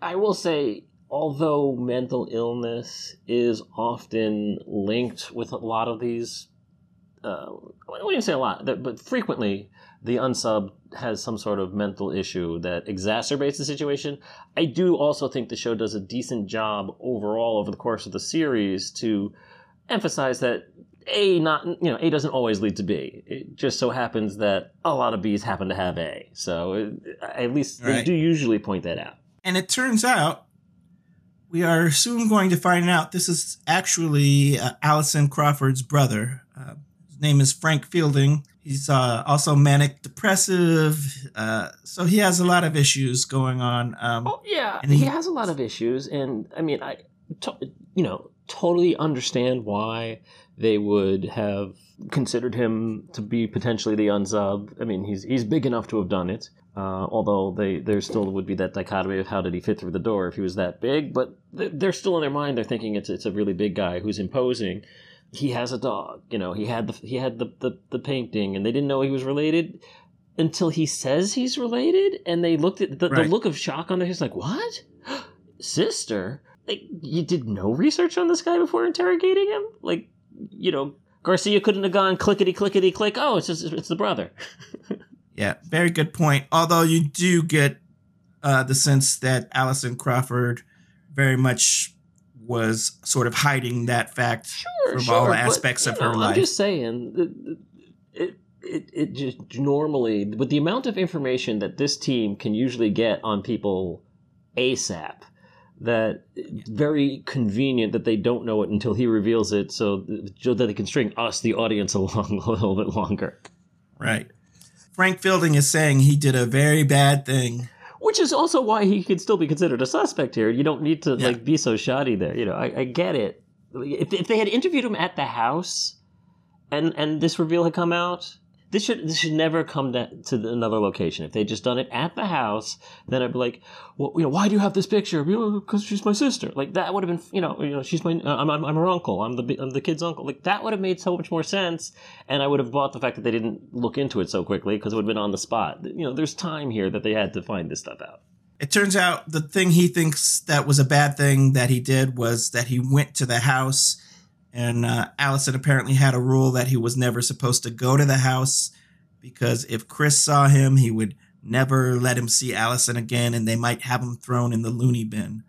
I will say, although mental illness is often linked with a lot of these, uh, I wouldn't say a lot, but frequently the unsub has some sort of mental issue that exacerbates the situation. I do also think the show does a decent job overall over the course of the series to emphasize that A not you know A doesn't always lead to B. It just so happens that a lot of B's happen to have A. So it, at least they do usually point that out. and it turns out we are soon going to find out this is actually uh, Allison Crawford's brother. Uh, his name is Frank Fielding. He's uh, also manic depressive, uh, so he has a lot of issues going on. Um, Oh yeah, he, he- has a lot of issues, and I mean, I, to, you know, totally understand why they would have considered him to be potentially the unsub. I mean, he's he's big enough to have done it. Uh, although they there still would be that dichotomy of how did he fit through the door if he was that big, but they're, still in their mind they're thinking it's it's a really big guy who's imposing. He has a dog, you know. He had the he had the, the the painting, and they didn't know he was related until he says he's related, and they looked at the, the look of shock on their face, like what, sister? Like you did no research on this guy before interrogating him? Like you know, Garcia couldn't have gone clickety clickety click. Oh, it's just it's the brother. Yeah, very good point. Although you do get uh, the sense that Allison Crawford very much was sort of hiding that fact Sure, from sure, all aspects you of her know, life. I'm just saying, it, it it just normally with the amount of information that this team can usually get on people ASAP. That it's very convenient that they don't know it until he reveals it, so so that they can string us, the audience, along a little bit longer. right. Frank Fielding is saying he did a very bad thing. Which is also why he could still be considered a suspect here. You don't need to Yeah. like be so shoddy there. You know, I, I get it. If, if they had interviewed him at the house, and and this reveal had come out, this should this should never come to, to another location. If they just done it at the house, then I'd be like, well, you know, why do you have this picture? Because she's my sister. Like that would have been, you know, you know, she's my, uh, I'm, I'm, I'm her uncle. I'm the I'm the kid's uncle. Like that would have made so much more sense, and I would have bought the fact that they didn't look into it so quickly because it would have been on the spot. You know, there's time here that they had to find this stuff out. It turns out the thing he thinks that was a bad thing that he did was that he went to the house, and uh, Allison apparently had a rule that he was never supposed to go to the house because if Chris saw him, he would never let him see Allison again, and they might have him thrown in the loony bin.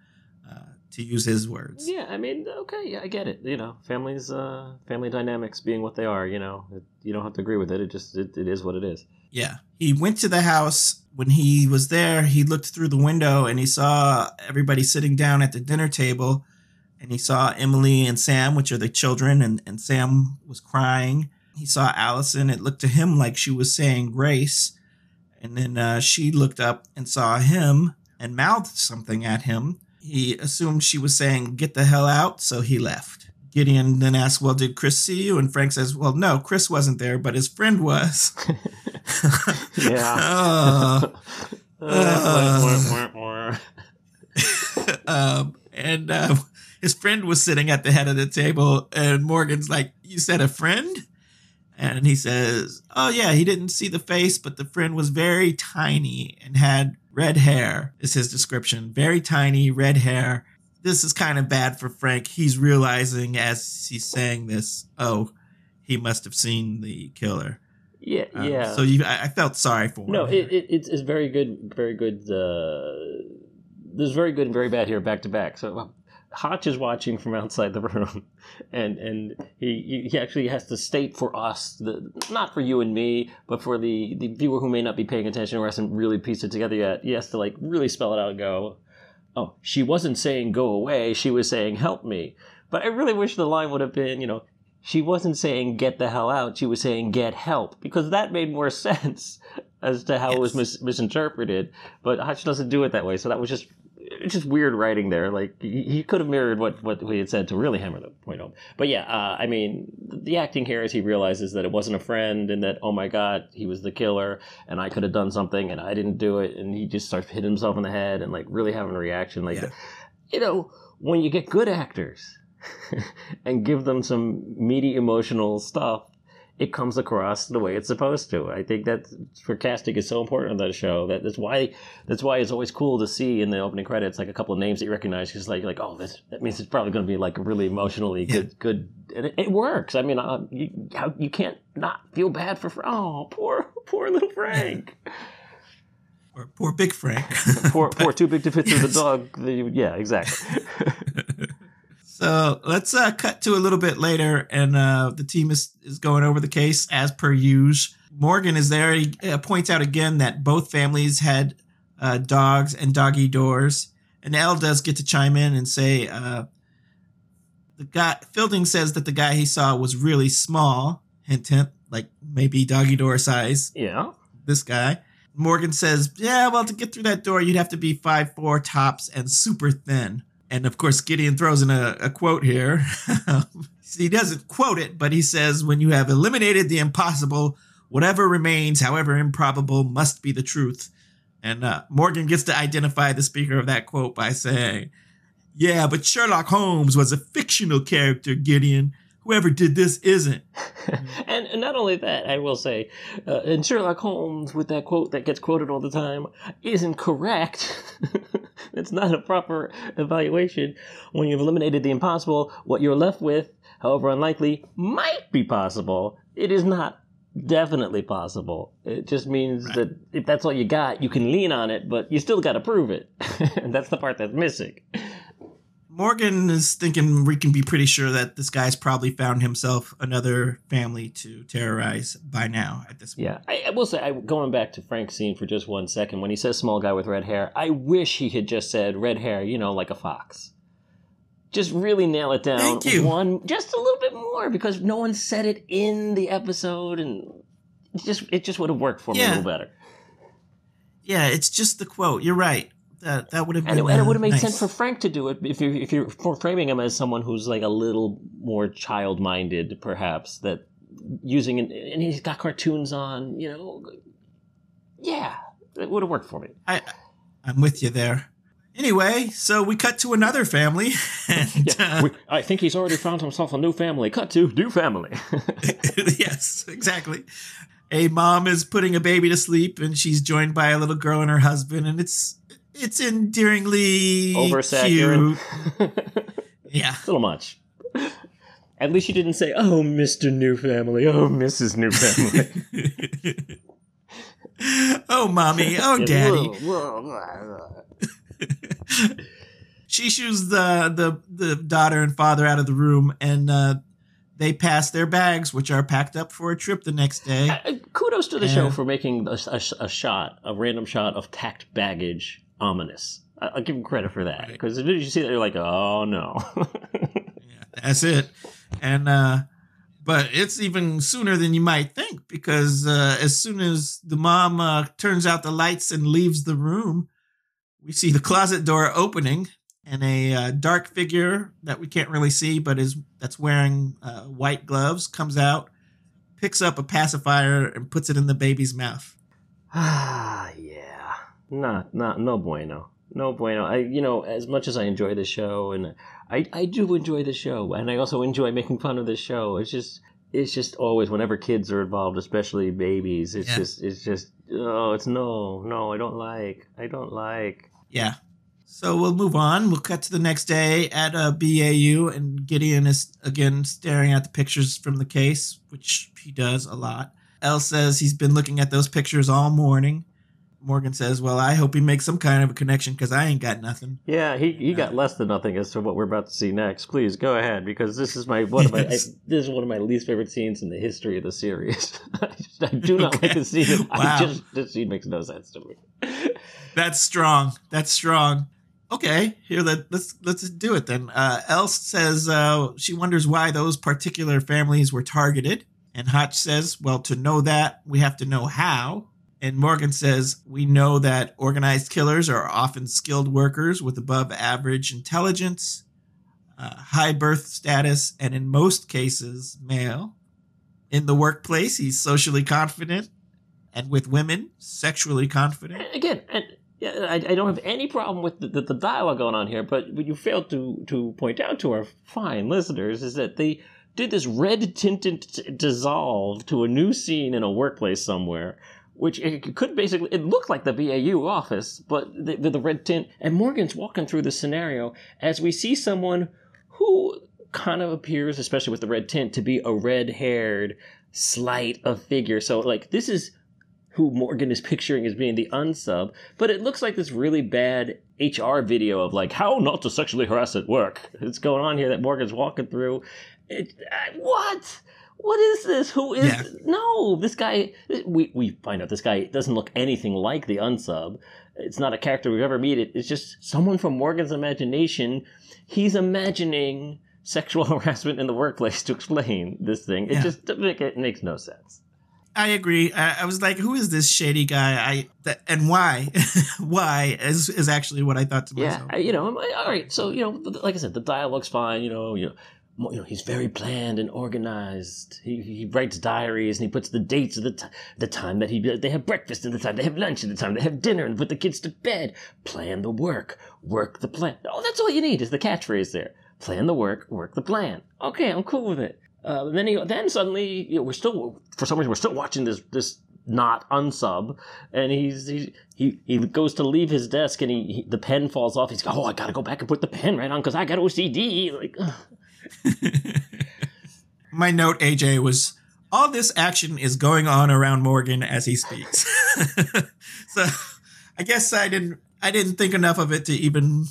Uh, to use his words. Yeah, I mean, okay, yeah, I get it. You know, families, uh, family dynamics being what they are. You know, it, you don't have to agree with it. It just it, it is what it is. Yeah. He went to the house. When he was there, he looked through the window and he saw everybody sitting down at the dinner table. And he saw Emily and Sam, which are the children, and, and Sam was crying. He saw Allison. It looked to him like she was saying grace. And then uh, she looked up and saw him and mouthed something at him. He assumed she was saying, Get the hell out. So he left. Gideon then asked, Well, did Chris see you? And Frank says, Well, no, Chris wasn't there, but his friend was. yeah. uh, um, and uh, his friend was sitting at the head of the table, and Morgan's like, You said a friend? And he says, Oh, yeah, he didn't see the face, but the friend was very tiny and had red hair, is his description. Very tiny, red hair. This is kind of bad for Frank. He's realizing as he's saying this, oh, he must have seen the killer. Yeah, Um, yeah. So you, I, I felt sorry for him. no, it, it it's, it's very good, very good. Uh, there's very good and very bad here back to back. So Hotch is watching from outside the room, and and he he actually has to state for us, the, not for you and me, but for the the viewer who may not be paying attention or hasn't really pieced it together yet. He has to like really spell it out and go, oh, she wasn't saying go away, she was saying help me. But I really wish the line would have been, you know, she wasn't saying get the hell out, she was saying get help, because that made more sense as to how it was mis- misinterpreted. But Hotch doesn't do it that way, so that was just it's just weird writing there. Like he could have mirrored what what he had said to really hammer the point home. But yeah, uh, I mean, the acting here is he realizes that it wasn't a friend, and that oh my god, he was the killer, and I could have done something, and I didn't do it, and he just starts hitting himself in the head and like really having a reaction. Like, Yeah. you know, when you get good actors and give them some meaty emotional stuff, it comes across the way it's supposed to. I think that for casting is so important on that show. That that's why that's why it's always cool to see in the opening credits like a couple of names that you recognize. Because like you're like oh this that means it's probably going to be like a really emotionally good good. And it, it works. I mean, uh, you how, you can't not feel bad for oh poor poor little Frank. Or poor Big Frank. poor poor too big to fit through the dog. Yeah, exactly. so let's uh, cut to a little bit later, and uh, the team is, is going over the case as per usual. Morgan is there. He uh, points out again that both families had uh, dogs and doggy doors. And Elle does get to chime in and say, uh, the guy Fielding says that the guy he saw was really small. Hint, hint, like maybe doggy door size. Yeah. This guy. Morgan says, "Yeah, well, to get through that door, you'd have to be five four tops and super thin." And of course, Gideon throws in a, a quote here. he doesn't quote it, but he says, "When you have eliminated the impossible, whatever remains, however improbable, must be the truth." And uh, Morgan gets to identify the speaker of that quote by saying, "Yeah, but Sherlock Holmes was a fictional character, Gideon. Whoever did this isn't." and, and not only that, I will say, uh, and Sherlock Holmes, with that quote that gets quoted all the time, isn't correct. it's not a proper evaluation. When you've eliminated the impossible, what you're left with, however unlikely, might be possible. It is not definitely possible. It just means Right. that if that's all you got, you can lean on it, but you still got to prove it. and that's the part that's missing. Morgan is thinking we can be pretty sure that this guy's probably found himself another family to terrorize by now at this point. Yeah, I, I will say, I, going back to Frank's scene for just one second, when he says small guy with red hair, I wish he had just said red hair, you know, like a fox. Just really nail it down. Thank you. One, just a little bit more, because no one said it in the episode, and it just it just would have worked for me a little better. Yeah, it's just the quote. You're right. That that would have been And it, and it uh, would have made nice. sense for Frank to do it if you if you're framing him as someone who's like a little more child minded, perhaps that using an, and he's got cartoons on, you know. Yeah, it would have worked for me. I I'm with you there. Anyway, so we cut to another family, and Yeah, uh, we, I think he's already found himself a new family. Cut to new family. yes, exactly. A mom is putting a baby to sleep, and she's joined by a little girl and her husband, and it's it's endearingly Oversaccurate. cute. Yeah, a little much. At least you didn't say, "Oh, Mister New Family," "Oh, Mrs. New Family." oh, mommy. Oh, daddy. She shoos the the the daughter and father out of the room, and uh, they pass their bags, which are packed up for a trip the next day. Uh, kudos to the Yeah. show for making a, a, a shot, a random shot of tacked baggage ominous. I- I'll give him credit for that Right. because as soon as you see that, you're like, oh no. Yeah, that's it. And uh but it's even sooner than you might think because uh, as soon as the mom uh, turns out the lights and leaves the room, we see the closet door opening and a uh, dark figure that we can't really see, but is that's wearing uh, white gloves comes out, picks up a pacifier and puts it in the baby's mouth. Ah, yeah. Not, not, no bueno. No bueno. I, you know, as much as I enjoy the show, and I, I do enjoy the show, and I also enjoy making fun of the show. It's just, it's just always whenever kids are involved, especially babies. It's Yeah. just, it's just, oh, it's no, no, I don't like, I don't like. Yeah. So we'll move on. We'll cut to the next day at uh, a BAU, and Gideon is again staring at the pictures from the case, which he does a lot. Elle says he's been looking at those pictures all morning. Morgan says, Well, I hope he makes some kind of a connection because I ain't got nothing. Yeah, he, he got less than nothing as to what we're about to see next. Please go ahead because this is my one of my I, this is one of my least favorite scenes in the history of the series. I, just- I do not like Okay. the scene. I just this scene makes no sense to me. That's strong. That's strong. Okay, here let, let's let's do it then. Uh, Elle says uh, she wonders why those particular families were targeted, and Hotch says, "Well, to know that, we have to know how." And Morgan says, "We know that organized killers are often skilled workers with above average intelligence, uh, high birth status, and in most cases, male. In the workplace, he's socially confident, and with women, sexually confident." Again, and I, I don't have any problem with the, the, the dialogue going on here, but what you failed to to point out to our fine listeners is that they did this red tinted dissolve to a new scene in a workplace somewhere. Which it could basically, it looked like the BAU office, but the, the, the red tint. And Morgan's walking through the scenario as we see someone who kind of appears, especially with the red tint, to be a red haired, slight of figure. So, like, this is who Morgan is picturing as being the unsub, but it looks like this really bad HR video of like how not to sexually harass at work. It's going on here that Morgan's walking through. It, uh, what? What is this? Who is? Yeah. No, this guy. We we find out this guy doesn't look anything like the unsub. It's not a character we've ever met. It's just someone from Morgan's imagination. He's imagining sexual harassment in the workplace to explain this thing. It Yeah. just it, make- it makes no sense. I agree. I, I was like, "Who is this shady guy?" I that, and why? why is is actually what I thought to Yeah, myself. I- you know, all right. So you know, like I said, the dialogue's fine. You know, you know, you know, he's very planned and organized. He, he writes diaries and he puts the dates of the t- the time that he they have breakfast and the time they have lunch and the time they have dinner and put the kids to bed. Plan the work, work the plan. Oh, that's all you need is the catchphrase there. Plan the work, work the plan. Okay, I'm cool with it. Uh, then he, then suddenly you know, we're still for some reason we're still watching this this not unsub and he's he he, he goes to leave his desk and he, he the pen falls off he's like oh i gotta go back and put the pen right on because i got ocd like ugh. My note, AJ, was all this action is going on around Morgan as he speaks. so, I guess I didn't I didn't think enough of it to even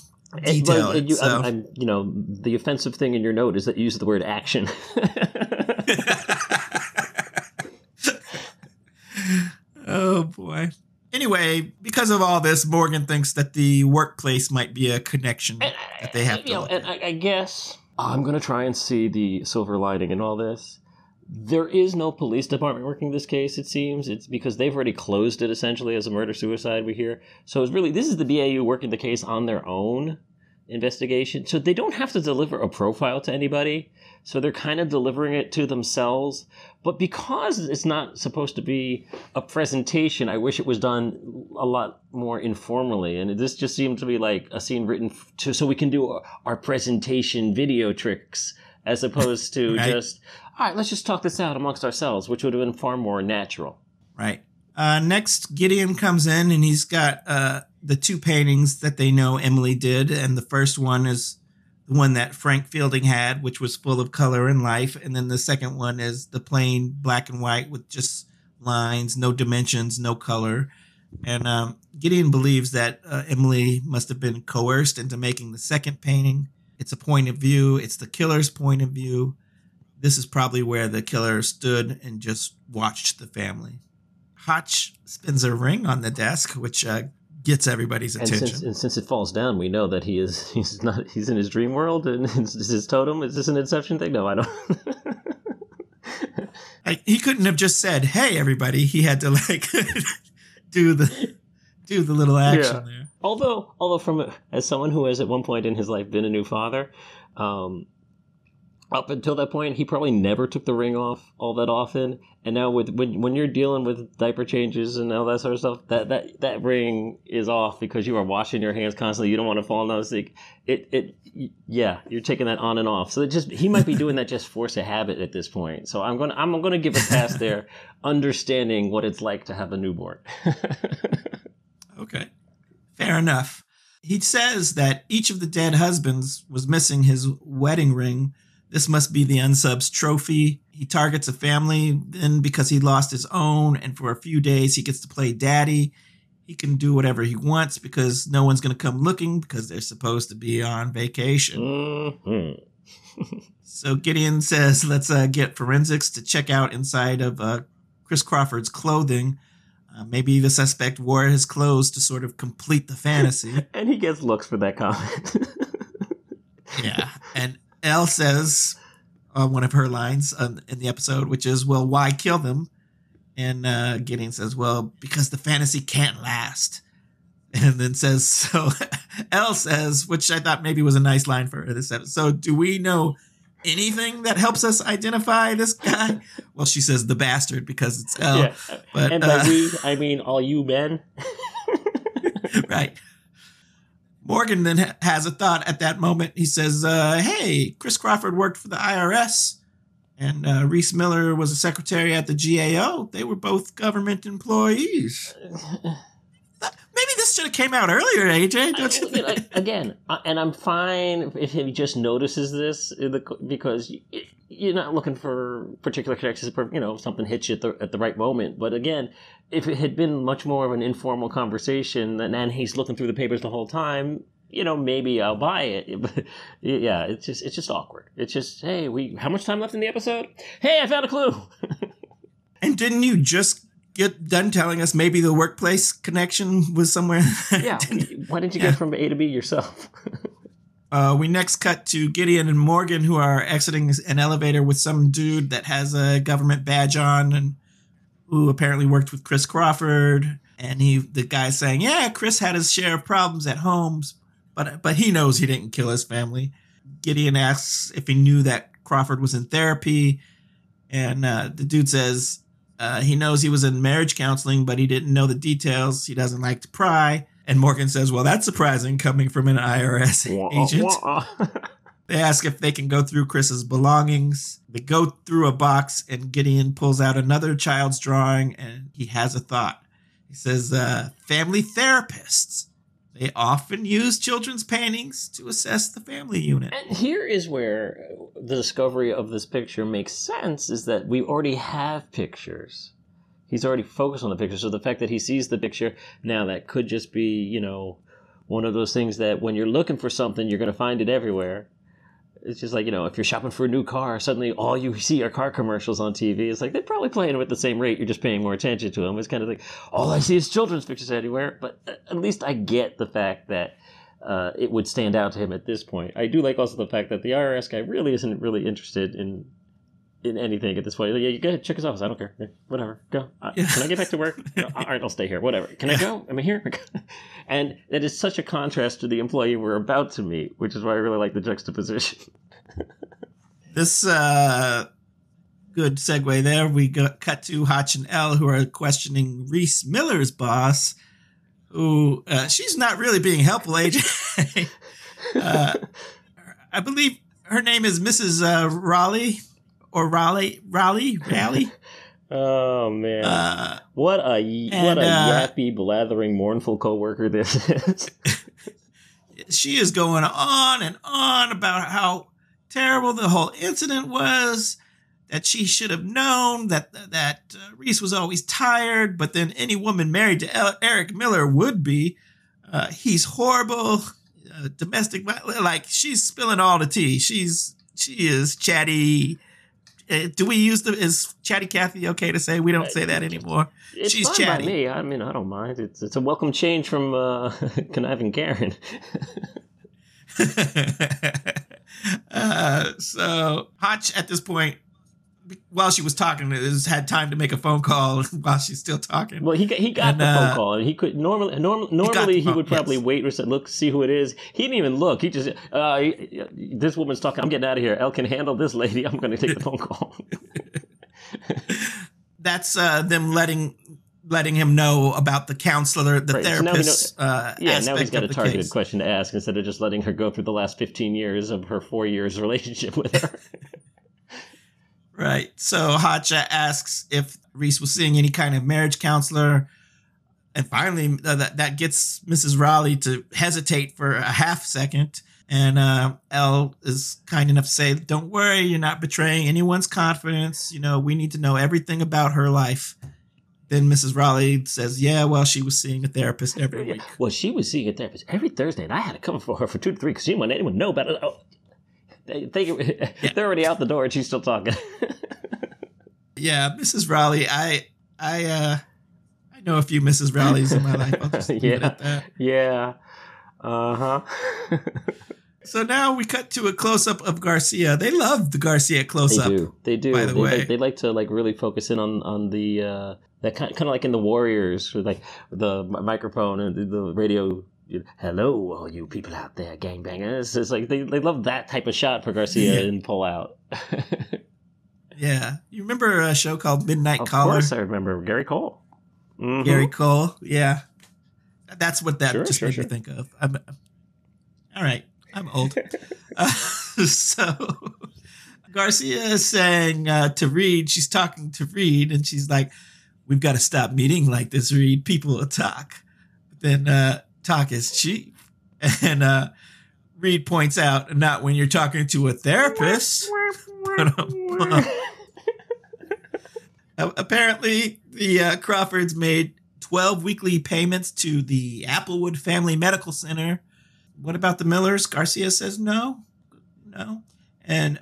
detail it. you, so. I'm, I'm, you know the offensive thing in your note is that you use the word action oh boy. Anyway, because of all this, Morgan thinks that the workplace might be a connection And, that they have to you know, and. I, I guess I'm gonna try and see the silver lining in all this. There is no police department working this case. It seems it's because they've already closed it essentially as a murder suicide. We hear so it's really this is the BAU working the case on their own investigation. So they don't have to deliver a profile to anybody. So they're kind of delivering it to themselves. But because it's not supposed to be a presentation, I wish it was done a lot more informally. And this just seemed to be like a scene written to so we can do our, presentation video tricks as opposed to Right. just all right, let's just talk this out amongst ourselves, which would have been far more natural. Right. Uh, next, Gideon comes in and he's got uh, the two paintings that they know Emily did. And the first one is one that Frank Fielding had, which was full of color and life. And then the second one is the plain black and white with just lines, no dimensions, no color. And um, Gideon believes that uh, Emily must have been coerced into making the second painting. It's a point of view, it's the killer's point of view. This is probably where the killer stood and just watched the family. Hotch spins a ring on the desk, which uh, gets everybody's And attention. since, and since it falls down, we know that he is he's not he's in his dream world and is his totem. Is this an Inception thing? No, I don't. Like, he couldn't have just said, "Hey, everybody." He had to like do the do the little action Yeah. there. although although from as someone who has at one point in his life been a new father um up until that point he probably never took the ring off all that often and now with when when you're dealing with diaper changes and all that sort of stuff that that that ring is off because you are washing your hands constantly you don't want to fall in those it it yeah you're taking that on and off so just he might be doing that just force a habit at this point so i'm gonna i'm gonna give a pass there understanding what it's like to have a newborn Okay. Fair enough. He says that each of the dead husbands was missing his wedding ring. This must be the unsub's trophy. He targets a family then because he lost his own, and for a few days he gets to play daddy. He can do whatever he wants because no one's going to come looking because they're supposed to be on vacation. hmm So Gideon says, let's uh, get forensics to check out inside of uh, Chris Crawford's clothing. Uh, maybe the suspect wore his clothes to sort of complete the fantasy. And he gets looks for that comment. yeah. And Elle says uh, one of her lines um, in the episode, which is, well, why kill them? And uh, Gideon says, well, because the fantasy can't last. And then says, so Elle says, which I thought maybe was a nice line for this episode. So do we know anything that helps us identify this guy? well, she says the bastard because it's Elle. yeah. But, and by uh, we, I mean all you men. right. Morgan then ha- has a thought at that moment. He says, uh, Hey, Chris Crawford worked for the IRS, and uh, Reese Miller was a secretary at the GAO. They were both government employees. Maybe this should have came out earlier, AJ. Don't I mean, think? again, and I'm fine if he just notices this in the, because you're not looking for particular connections. You know, something hits you at the, at the right moment. But again, if it had been much more of an informal conversation, and then he's looking through the papers the whole time, you know, maybe I'll buy it. But yeah, it's just it's just awkward. It's just hey, we how much time left in the episode? Hey, I found a clue. And didn't you just get done telling us maybe the workplace connection was somewhere? yeah, why didn't you Yeah. get from A to B yourself? Uh, we next cut to Gideon and Morgan, who are exiting an elevator with some dude that has a government badge on, and who apparently worked with Chris Crawford. And he, the guy's saying, "Yeah, Chris had his share of problems at homes, but but he knows he didn't kill his family." Gideon asks if he knew that Crawford was in therapy, and uh, the dude says uh, he knows he was in marriage counseling, but he didn't know the details. He doesn't like to pry. And Morgan says, "Well, that's surprising coming from an IRS agent." They ask if they can go through Chris's belongings. They go through a box, and Gideon pulls out another child's drawing, and he has a thought. He says, uh, Family therapists. They often use children's paintings to assess the family unit. And here is where the discovery of this picture makes sense is that we already have pictures. He's already focused on the picture. So the fact that he sees the picture now, that could just be, you know, one of those things that when you're looking for something, you're going to find it everywhere. It's just like, you know, if you're shopping for a new car, suddenly all you see are car commercials on TV. It's like they're probably playing with the same rate. You're just paying more attention to them. It's kind of like, all I see is children's pictures everywhere. But at least I get the fact that uh, it would stand out to him at this point. I do like also the fact that the IRS guy really isn't really interested in in anything at this point. Like, yeah, you go ahead, check his office. I don't care. Yeah, whatever. Go. Uh, Yeah. Can I get back to work? No, all right, I'll stay here. Whatever. Can I go? Am I here? and that is such a contrast to the employee we're about to meet, which is why I really like the juxtaposition. This uh, good segue there. We got cut to Hotch and Elle, who are questioning Reese Miller's boss, who uh, she's not really being helpful, AJ. uh, I believe her name is Mrs. Uh, Raleigh or Raleigh, Raleigh, Raleigh. Oh man, Uh, what a what a uh, yappy, blathering, mournful coworker this is. she is going on and on about how terrible the whole incident was. that she should have known that that uh, Reese was always tired, but then any woman married to El- Eric Miller would be. Uh, he's horrible, uh, domestic. Like she's spilling all the tea. She's she is chatty. Uh, do we use the is chatty Cathy okay to say? We don't say that anymore. It's She's fine chatty. by me. I mean, I don't mind. It's it's a welcome change from uh, conniving Karen. uh, so Hotch at this point, while she was talking, has had time to make a phone call while she's still talking. well, he got, he got And, the uh, phone call, and he could normally norm, normally he phone, would probably yes. wait or say, look, see who it is. He didn't even look. He just uh, he- this woman's talking. I'm getting out of here. Elle can handle this lady. I'm going to take the phone call. That's uh, them letting letting him know about the counselor, the Right, so now therapist. uh, Yeah, now he's got a targeted case. question to ask instead of just letting her go through the last 15 years of her four years relationship with her. Right. So Hotch asks if Reese was seeing any kind of marriage counselor. And finally, uh, that, that gets Mrs. Raleigh to hesitate for a half second. And uh, Elle is kind enough to say, Don't worry, you're not betraying anyone's confidence. You know, we need to know everything about her life. Then Mrs. Raleigh says, Yeah, well, she was seeing a therapist every week. Well, she was seeing a therapist every Thursday, and I had to come for her for two to three because she didn't want anyone to know about it. They, they, they're already out the door, and she's still talking. Yeah, Mrs. Raleigh, I, I, uh, I know a few Mrs. Raleighs in my life. I'll just Yeah. that. yeah. Uh huh. So now we cut to a close up of Garcia. They love the Garcia close up. they do. They do. by the they, way. Like, they like to like really focus in on on the uh, that kind kind of like in the Warriors, with like the microphone and the radio. Hello, all you people out there, gangbangers. It's like they, they love that type of shot for Garcia Yeah. and pull out. Yeah, you remember a show called Midnight of Caller? course, I remember Gary Cole. Mhm. Gary Cole. Yeah, that's what that Sure, just sure, made sure. me think of. I'm, all right, I'm old. uh, so Garcia is saying uh, to Reed, she's talking to Reed, and she's like, "We've got to stop meeting like this, Reed. People will talk, but then uh, talk is cheap." And uh, Reed points out, "Not when you're talking to a therapist." Apparently, the uh, Crawfords made 12 weekly payments to the Applewood Family Medical Center. What about the Millers? Garcia says no. No. And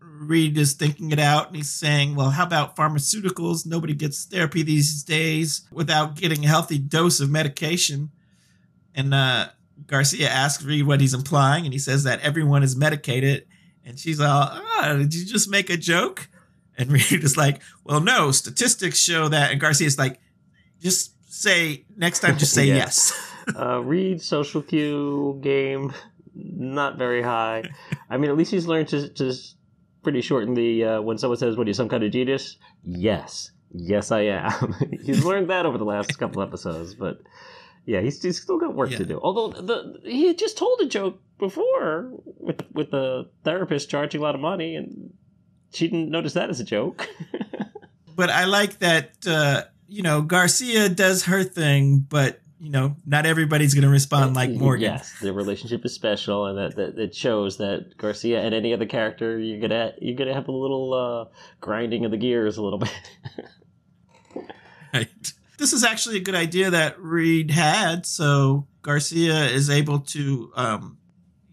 Reed is thinking it out and he's saying, well, how about pharmaceuticals? Nobody gets therapy these days without getting a healthy dose of medication. And uh, Garcia asks Reed what he's implying, and he says that everyone is medicated. And she's all, oh, did you just make a joke? And Reed is like, well, no, statistics show that. And Garcia's like, just say, next time, just say Yeah. yes. uh, Reed social cue game not very high. I mean, at least he's learned to just pretty shorten the uh, when someone says, "What are you, some kind of genius?" Yes, yes, I am. he's learned that over the last couple episodes, but yeah, he's, he's still got work to do. Although the he had just told a joke before with with the therapist charging a lot of money, and she didn't notice that as a joke. but I like that, uh, you know, Garcia does her thing, but, you know, not everybody's going to respond like Morgan. Yes, the relationship is special, and that, that it shows that Garcia and any other character you're gonna you're gonna have a little uh, grinding of the gears a little bit. Right. This is actually a good idea that Reed had. So Garcia is able to um,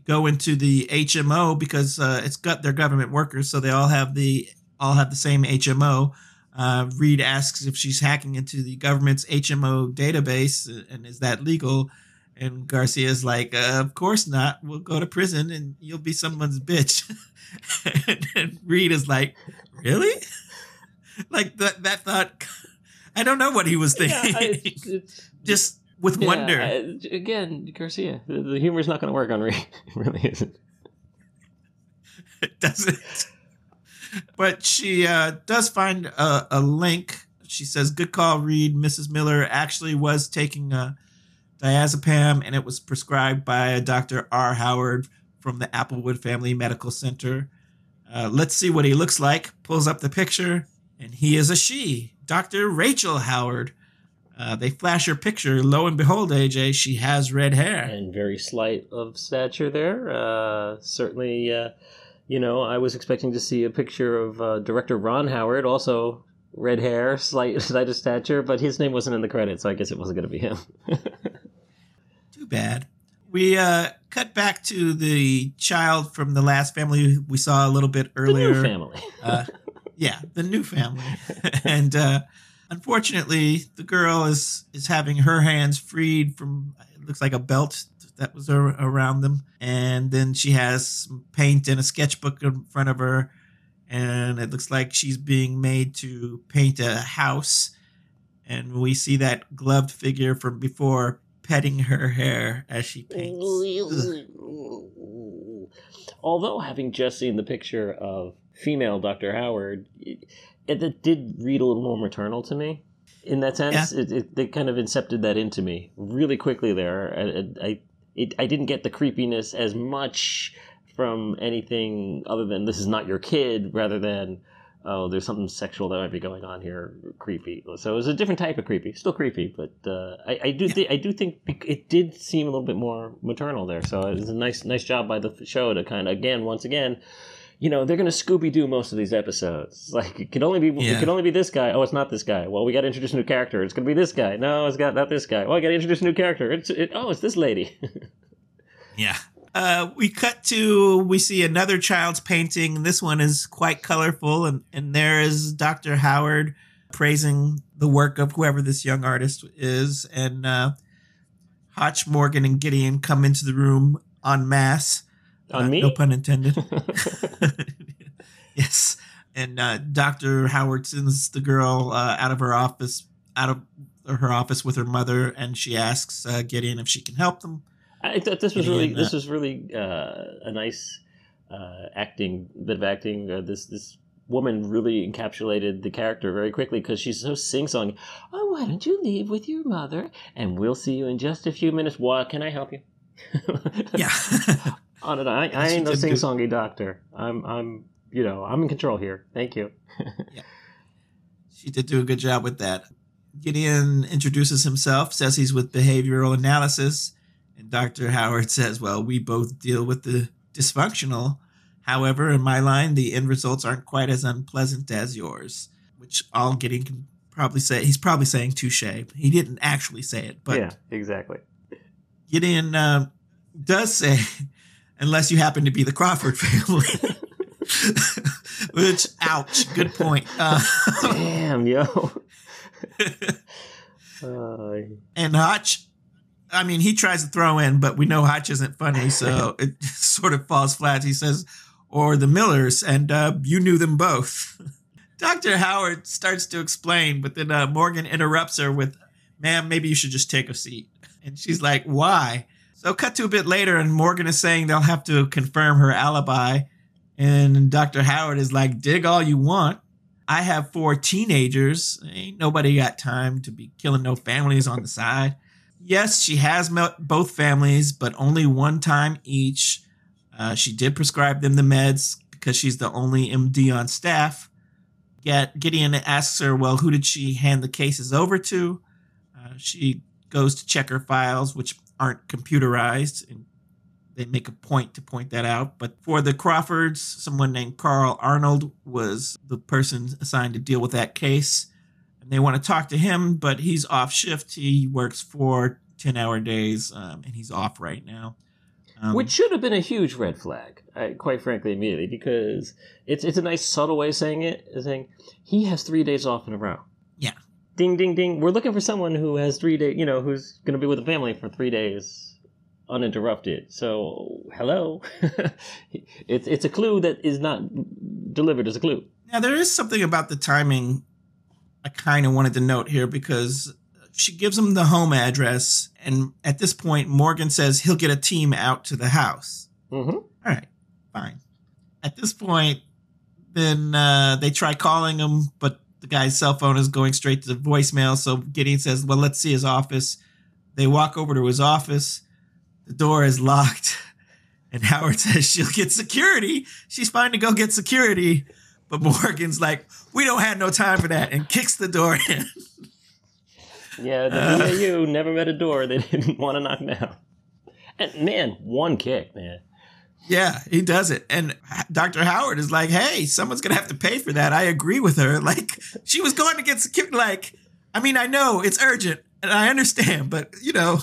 go into the HMO because uh, it's got their government workers, so they all have the all have the same HMO. Uh, Reed asks if she's hacking into the government's HMO database, uh, and is that legal? And Garcia's like, uh, "Of course not. We'll go to prison, and you'll be someone's bitch." and, and Reed is like, "Really?" like that that thought I don't know what he was thinking. Yeah, I- it's- Just with yeah, wonder. I- again, Garcia, the, the humor's not going to work on Reed. It really isn't. it doesn't. But she uh, does find a, a link. She says, "Good call, Reed. Mrs. Miller actually was taking a diazepam, and it was prescribed by a Dr. R. Howard from the Applewood Family Medical Center. Uh, let's see what he looks like." Pulls up the picture, and he is a she, Dr. Rachel Howard. Uh, they flash her picture. Lo and behold, AJ, she has red hair. And very slight of stature there. Uh, certainly, uh, You know, I was expecting to see a picture of uh, director Ron Howard, also red hair, slight slight of stature, but his name wasn't in the credits, so I guess it wasn't going to be him. Too bad. We uh, cut back to the child from the last family we saw a little bit earlier. The new family. yeah, the new family, and uh, unfortunately, the girl is is having her hands freed from it looks like a belt that was around them, and then she has some paint and a sketchbook in front of her, and it looks like she's being made to paint a house, and we see that gloved figure from before petting her hair as she paints. Ugh. Although having just seen the picture of female Dr. Howard, it, it did read a little more maternal to me. In that sense, Yeah. it, it, they kind of incepted that into me really quickly there. I, I, it, I didn't get the creepiness as much from anything other than this is not your kid, rather than oh, there's something sexual that might be going on here, creepy. So it was a different type of creepy, still creepy, but uh, I, I do thi- I do think it did seem a little bit more maternal there. So it was a nice nice job by the show to kind of again once again. You know they're gonna Scooby Doo most of these episodes. Like it can only be Yeah. it can only be this guy. Oh, it's not this guy. Well, we got to introduce a new character. It's gonna be this guy. No, it's got not this guy. Well, I got to introduce a new character. It's it, oh, it's this lady. Yeah. Uh, we cut to we see another child's painting. This one is quite colorful, and and there is Dr. Howard praising the work of whoever this young artist is, and uh, Hotch, Morgan, and Gideon come into the room en masse. On Uh, me? no pun intended. yes, and uh, Dr. Howard sends the girl uh, out of her office, out of her office with her mother, and she asks uh, Gideon if she can help them. I thought this was Gideon, really this uh, was really uh, a nice uh, acting bit of acting. Uh, this this woman really encapsulated the character very quickly because she's so sing song. Oh, why don't you leave with your mother and we'll see you in just a few minutes. What can I help you? Yeah. On it, I, I ain't no sing songy doctor. I'm I'm you know I'm in control here. Thank you. yeah. She did do a good job with that. Gideon introduces himself, says he's with behavioral analysis, and Dr. Howard says, Well, we both deal with the dysfunctional. However, in my line, the end results aren't quite as unpleasant as yours, which all Gideon can probably say. He's probably saying touche. He didn't actually say it, but yeah, exactly. Gideon uh, does say, unless you happen to be the Crawford family. Which, ouch, good point. Uh, Damn, yo. Uh, And Hotch, I mean, he tries to throw in, but we know Hotch isn't funny, so it sort of falls flat. He says, or the Millers, and uh, you knew them both. Dr. Howard starts to explain, but then uh, Morgan interrupts her with, ma'am, maybe you should just take a seat. And she's like, why? So, cut to a bit later, and Morgan is saying they'll have to confirm her alibi. And Dr. Howard is like, dig all you want. I have four teenagers. Ain't nobody got time to be killing no families on the side. Yes, she has met both families, but only one time each. Uh, she did prescribe them the meds because she's the only MD on staff. Yet Gideon asks her, well, who did she hand the cases over to? Uh, she goes to check her files, which aren't computerized, and they make a point to point that out. But for the Crawfords, someone named Carl Arnold was the person assigned to deal with that case. And they want to talk to him, but he's off shift. He works four 10 hour days, um, and he's off right now. Um, Which should have been a huge red flag, I, quite frankly, immediately, because it's it's a nice subtle way of saying it, saying he has three days off in a row. Ding, ding, ding. We're looking for someone who has three days, you know, who's going to be with the family for three days uninterrupted. So, hello. it's it's a clue that is not delivered as a clue. Now, there is something about the timing I kind of wanted to note here because she gives him the home address, and at this point, Morgan says he'll get a team out to the house. Mm-hmm. All right, fine. At this point, then uh, they try calling him, but the guy's cell phone is going straight to the voicemail. So Gideon says, Well, let's see his office. They walk over to his office. The door is locked. And Howard says she'll get security. She's fine to go get security. But Morgan's like, We don't have no time for that, and kicks the door in. Yeah, the Uh. Never met a door they didn't want to knock down. And man, one kick, man. Yeah, he does it. And Dr. Howard is like, hey, someone's going to have to pay for that. I agree with her. Like, she was going to get security. Like, I mean, I know it's urgent and I understand, but, you know,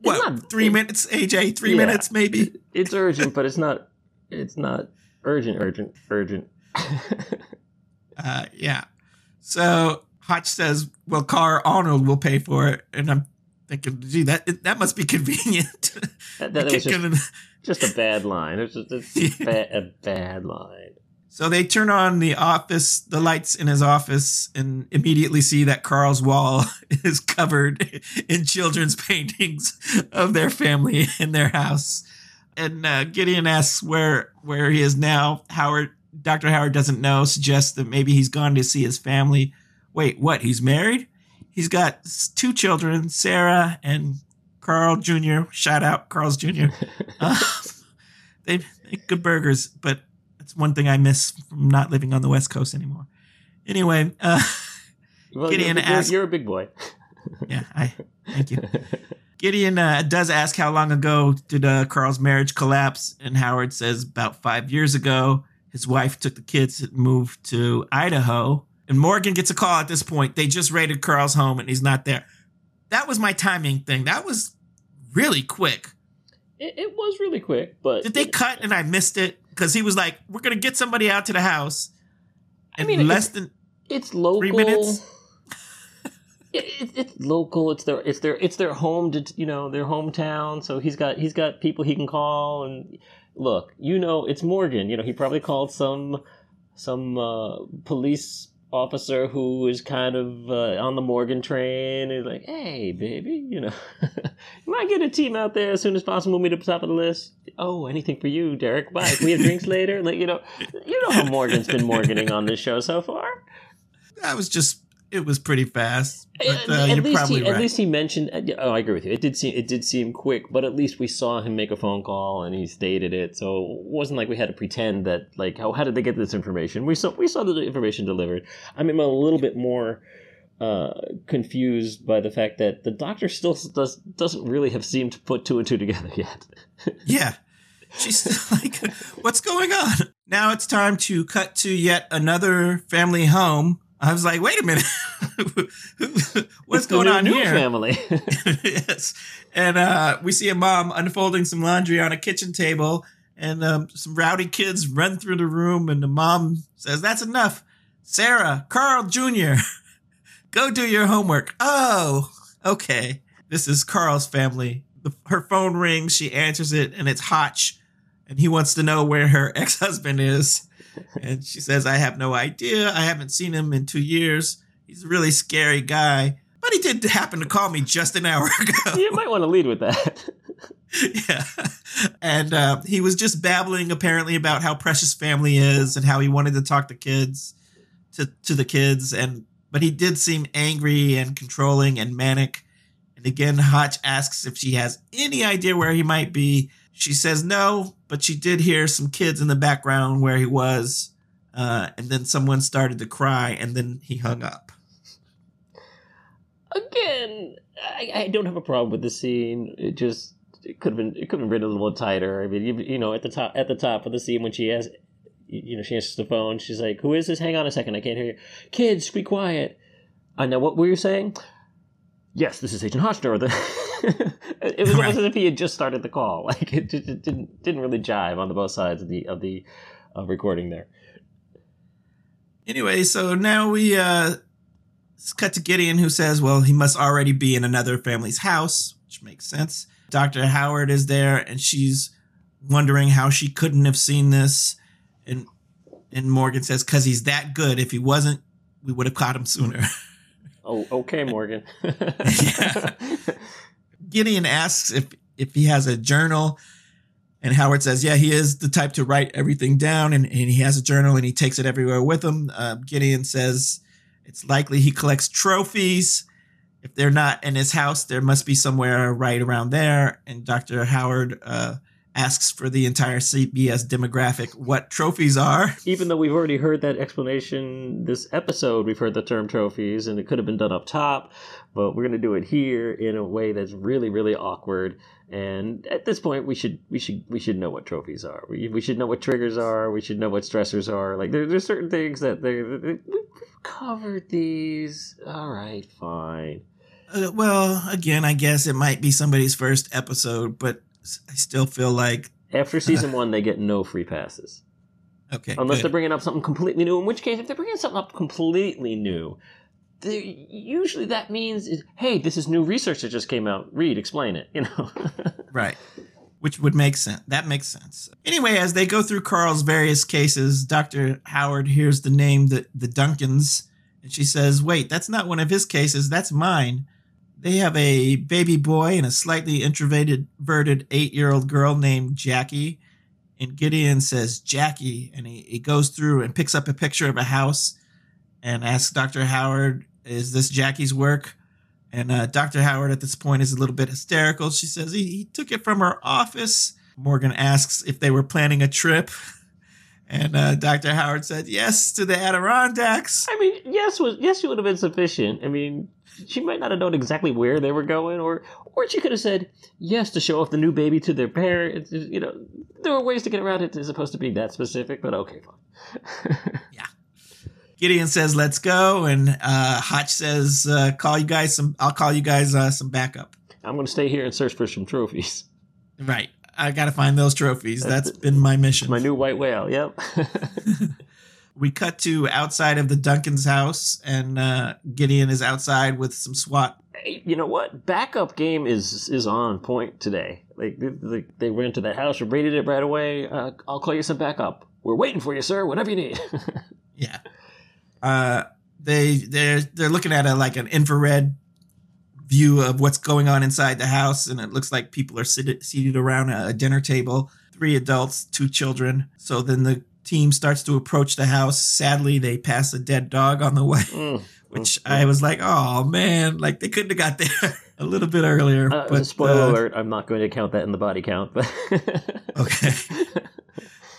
what, not, three it, minutes, AJ? Three yeah, minutes, maybe? It's urgent, but it's not, it's not urgent, urgent, urgent. uh, yeah. So Hotch says, well, Carl Arnold will pay for it. And I'm thinking, gee, that, that must be convenient. That, that was just, just a bad line. It's just a, bad, a bad line. So they turn on the office, the lights in his office, and immediately see that Carl's wall is covered in children's paintings of their family in their house. And uh, Gideon asks where where he is now. Howard, Doctor Howard doesn't know. Suggests that maybe he's gone to see his family. Wait, what? He's married? He's got two children, Sarah and Carl Jr. Shout out, Carl's Jr. Uh, they make good burgers, but that's one thing I miss from not living on the West Coast anymore. Anyway, uh, well, Gideon you're, asks, you're, a big boy. yeah, I thank you. Gideon uh, does ask how long ago did uh, Carl's marriage collapse, and Howard says about five years ago. His wife took the kids and moved to Idaho. And Morgan gets a call at this point. They just raided Carl's home and he's not there. That was my timing thing. That was really quick. It, it was really quick, but did they it, cut and I missed it because he was like, "We're gonna get somebody out to the house." I mean, less than it's local. Three minutes. it, it's local. It's their it's their it's their home. To, you know, their hometown. So he's got he's got people he can call and look. You know, it's Morgan. You know, he probably called some some uh, police officer who is kind of uh, on the Morgan train is like, "Hey, baby, you know, you might get a team out there as soon as possible. Meet the top of the list. Oh, anything for you, Derek? Bye. Can we have drinks later? Like, you know, you know how Morgan's been Morganing on this show so far. I was just it was pretty fast. But, uh, at, least he, right. at least he mentioned. Uh, oh, I agree with you. It did seem it did seem quick, but at least we saw him make a phone call and he stated it. So it wasn't like we had to pretend that like how how did they get this information? We saw we saw the information delivered. I mean, I'm a little bit more uh, confused by the fact that the doctor still does doesn't really have seemed to put two and two together yet. yeah, she's like, what's going on? Now it's time to cut to yet another family home I was like, wait a minute, what's it's going on new here? Family. yes, and uh, we see a mom unfolding some laundry on a kitchen table, and um, some rowdy kids run through the room, and the mom says, "That's enough, Sarah, Carl Jr. Go do your homework." Oh, okay. This is Carl's family. The, her phone rings. She answers it, and it's Hotch, and he wants to know where her ex-husband is and she says, I have no idea. I haven't seen him in two years. He's a really scary guy. But he did happen to call me just an hour ago. You might want to lead with that. yeah. And uh, he was just babbling apparently about how precious family is and how he wanted to talk to kids to, to the kids and but he did seem angry and controlling and manic. And again, Hotch asks if she has any idea where he might be. She says no, but she did hear some kids in the background where he was. Uh, and then someone started to cry, and then he hung up. Again, I, I don't have a problem with the scene. It just it could have been it could have been a little tighter. I mean, you, you know, at the top at the top of the scene when she has, you know, she answers the phone. She's like, "Who is this? Hang on a second, I can't hear you. Kids, be quiet." I know what were you saying? Yes, this is Agent Hotchner. it was almost as if he had just started the call. Like it, it didn't didn't really jive on the both sides of the of the uh, recording there. Anyway, so now we uh, cut to Gideon, who says, "Well, he must already be in another family's house," which makes sense. Doctor Howard is there, and she's wondering how she couldn't have seen this, and and Morgan says, "Cause he's that good. If he wasn't, we would have caught him sooner." Oh, okay, Morgan. Gideon asks if if he has a journal, and Howard says, "Yeah, he is the type to write everything down, and, and he has a journal, and he takes it everywhere with him." Uh, Gideon says it's likely he collects trophies. If they're not in his house, there must be somewhere right around there. And Doctor Howard uh, asks for the entire CBS demographic what trophies are. Even though we've already heard that explanation this episode, we've heard the term trophies, and it could have been done up top, but we're going to do it here in a way that's really, really awkward. And at this point, we should we should we should know what trophies are. We, we should know what triggers are. We should know what stressors are. Like there, there's certain things that they we've covered these. All right, fine. Uh, well, again, I guess it might be somebody's first episode, but I still feel like after season one they get no free passes. Okay, unless good. they're bringing up something completely new. In which case, if they're bringing something up completely new, usually that means, hey, this is new research that just came out. Read, explain it. You know, right? Which would make sense. That makes sense. Anyway, as they go through Carl's various cases, Doctor Howard hears the name the the Duncans, and she says, "Wait, that's not one of his cases. That's mine." They have a baby boy and a slightly introverted eight year old girl named Jackie. And Gideon says, Jackie. And he, he goes through and picks up a picture of a house and asks Dr. Howard, Is this Jackie's work? And uh, Dr. Howard at this point is a little bit hysterical. She says he, he took it from her office. Morgan asks if they were planning a trip. And uh, Dr. Howard said yes to the Adirondacks. I mean, yes was yes, she would have been sufficient. I mean, she might not have known exactly where they were going, or or she could have said yes to show off the new baby to their parents. You know, there were ways to get around it as opposed to being that specific. But okay, fine. yeah. Gideon says, "Let's go," and uh, Hotch says, uh, "Call you guys some. I'll call you guys uh, some backup." I'm going to stay here and search for some trophies. Right. I got to find those trophies. That's, That's been my mission. My new white whale. Yep. we cut to outside of the Duncan's house, and uh, Gideon is outside with some SWAT. You know what? Backup game is is on point today. Like they, they went to that house, raided it right away. Uh, I'll call you some backup. We're waiting for you, sir. Whatever you need. yeah. Uh, they they're they're looking at a like an infrared view of what's going on inside the house, and it looks like people are seated, seated around a dinner table. Three adults, two children. So then the team starts to approach the house. Sadly, they pass a dead dog on the way, mm, which mm, I was like, "Oh man!" Like they couldn't have got there a little bit earlier. Uh, but spoiler uh, alert: I'm not going to count that in the body count. But okay.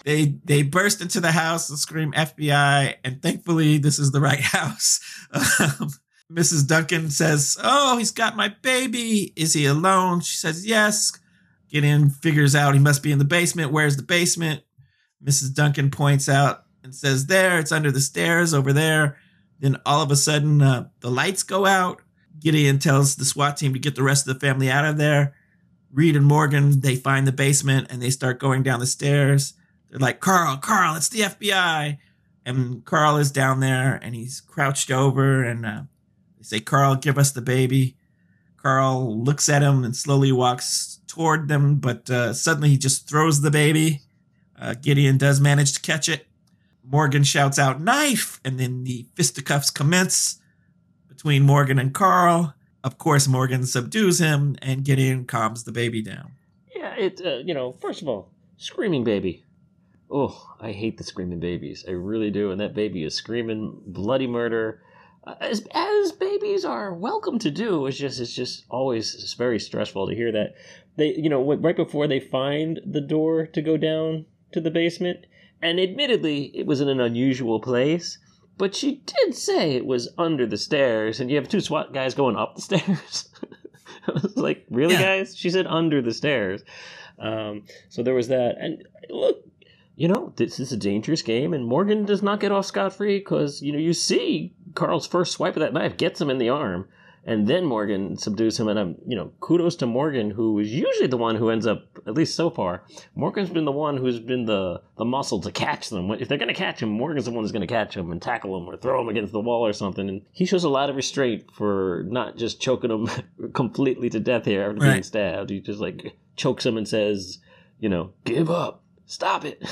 They they burst into the house and scream FBI, and thankfully this is the right house. Um, Mrs. Duncan says, Oh, he's got my baby. Is he alone? She says, Yes. Gideon, figures out he must be in the basement. Where's the basement? Mrs. Duncan points out and says, There, it's under the stairs over there. Then all of a sudden, uh, the lights go out. Gideon tells the SWAT team to get the rest of the family out of there. Reed and Morgan, they find the basement and they start going down the stairs. They're like, Carl, Carl, it's the FBI. And Carl is down there and he's crouched over and uh, they say, Carl, give us the baby. Carl looks at him and slowly walks toward them, but uh, suddenly he just throws the baby. Uh, Gideon does manage to catch it. Morgan shouts out, knife! And then the fisticuffs commence between Morgan and Carl. Of course, Morgan subdues him, and Gideon calms the baby down. Yeah, it, uh, you know, first of all, screaming baby. Oh, I hate the screaming babies. I really do. And that baby is screaming bloody murder as as babies are welcome to do. It's just it's just always it's very stressful to hear that they you know right before they find the door to go down to the basement, and admittedly it was in an unusual place. But she did say it was under the stairs, and you have two SWAT guys going up the stairs. I was like, really, yeah. guys? She said under the stairs. Um, so there was that. And look, you know, this is a dangerous game, and Morgan does not get off scot free because, you know, you see Carl's first swipe of that knife gets him in the arm, and then Morgan subdues him. And I'm, you know, kudos to Morgan, who is usually the one who ends up, at least so far. Morgan's been the one who's been the the muscle to catch them. If they're going to catch him, Morgan's the one who's going to catch him and tackle him or throw him against the wall or something. And he shows a lot of restraint for not just choking him completely to death here after right. being stabbed. He just like chokes him and says, you know, give up Stop it.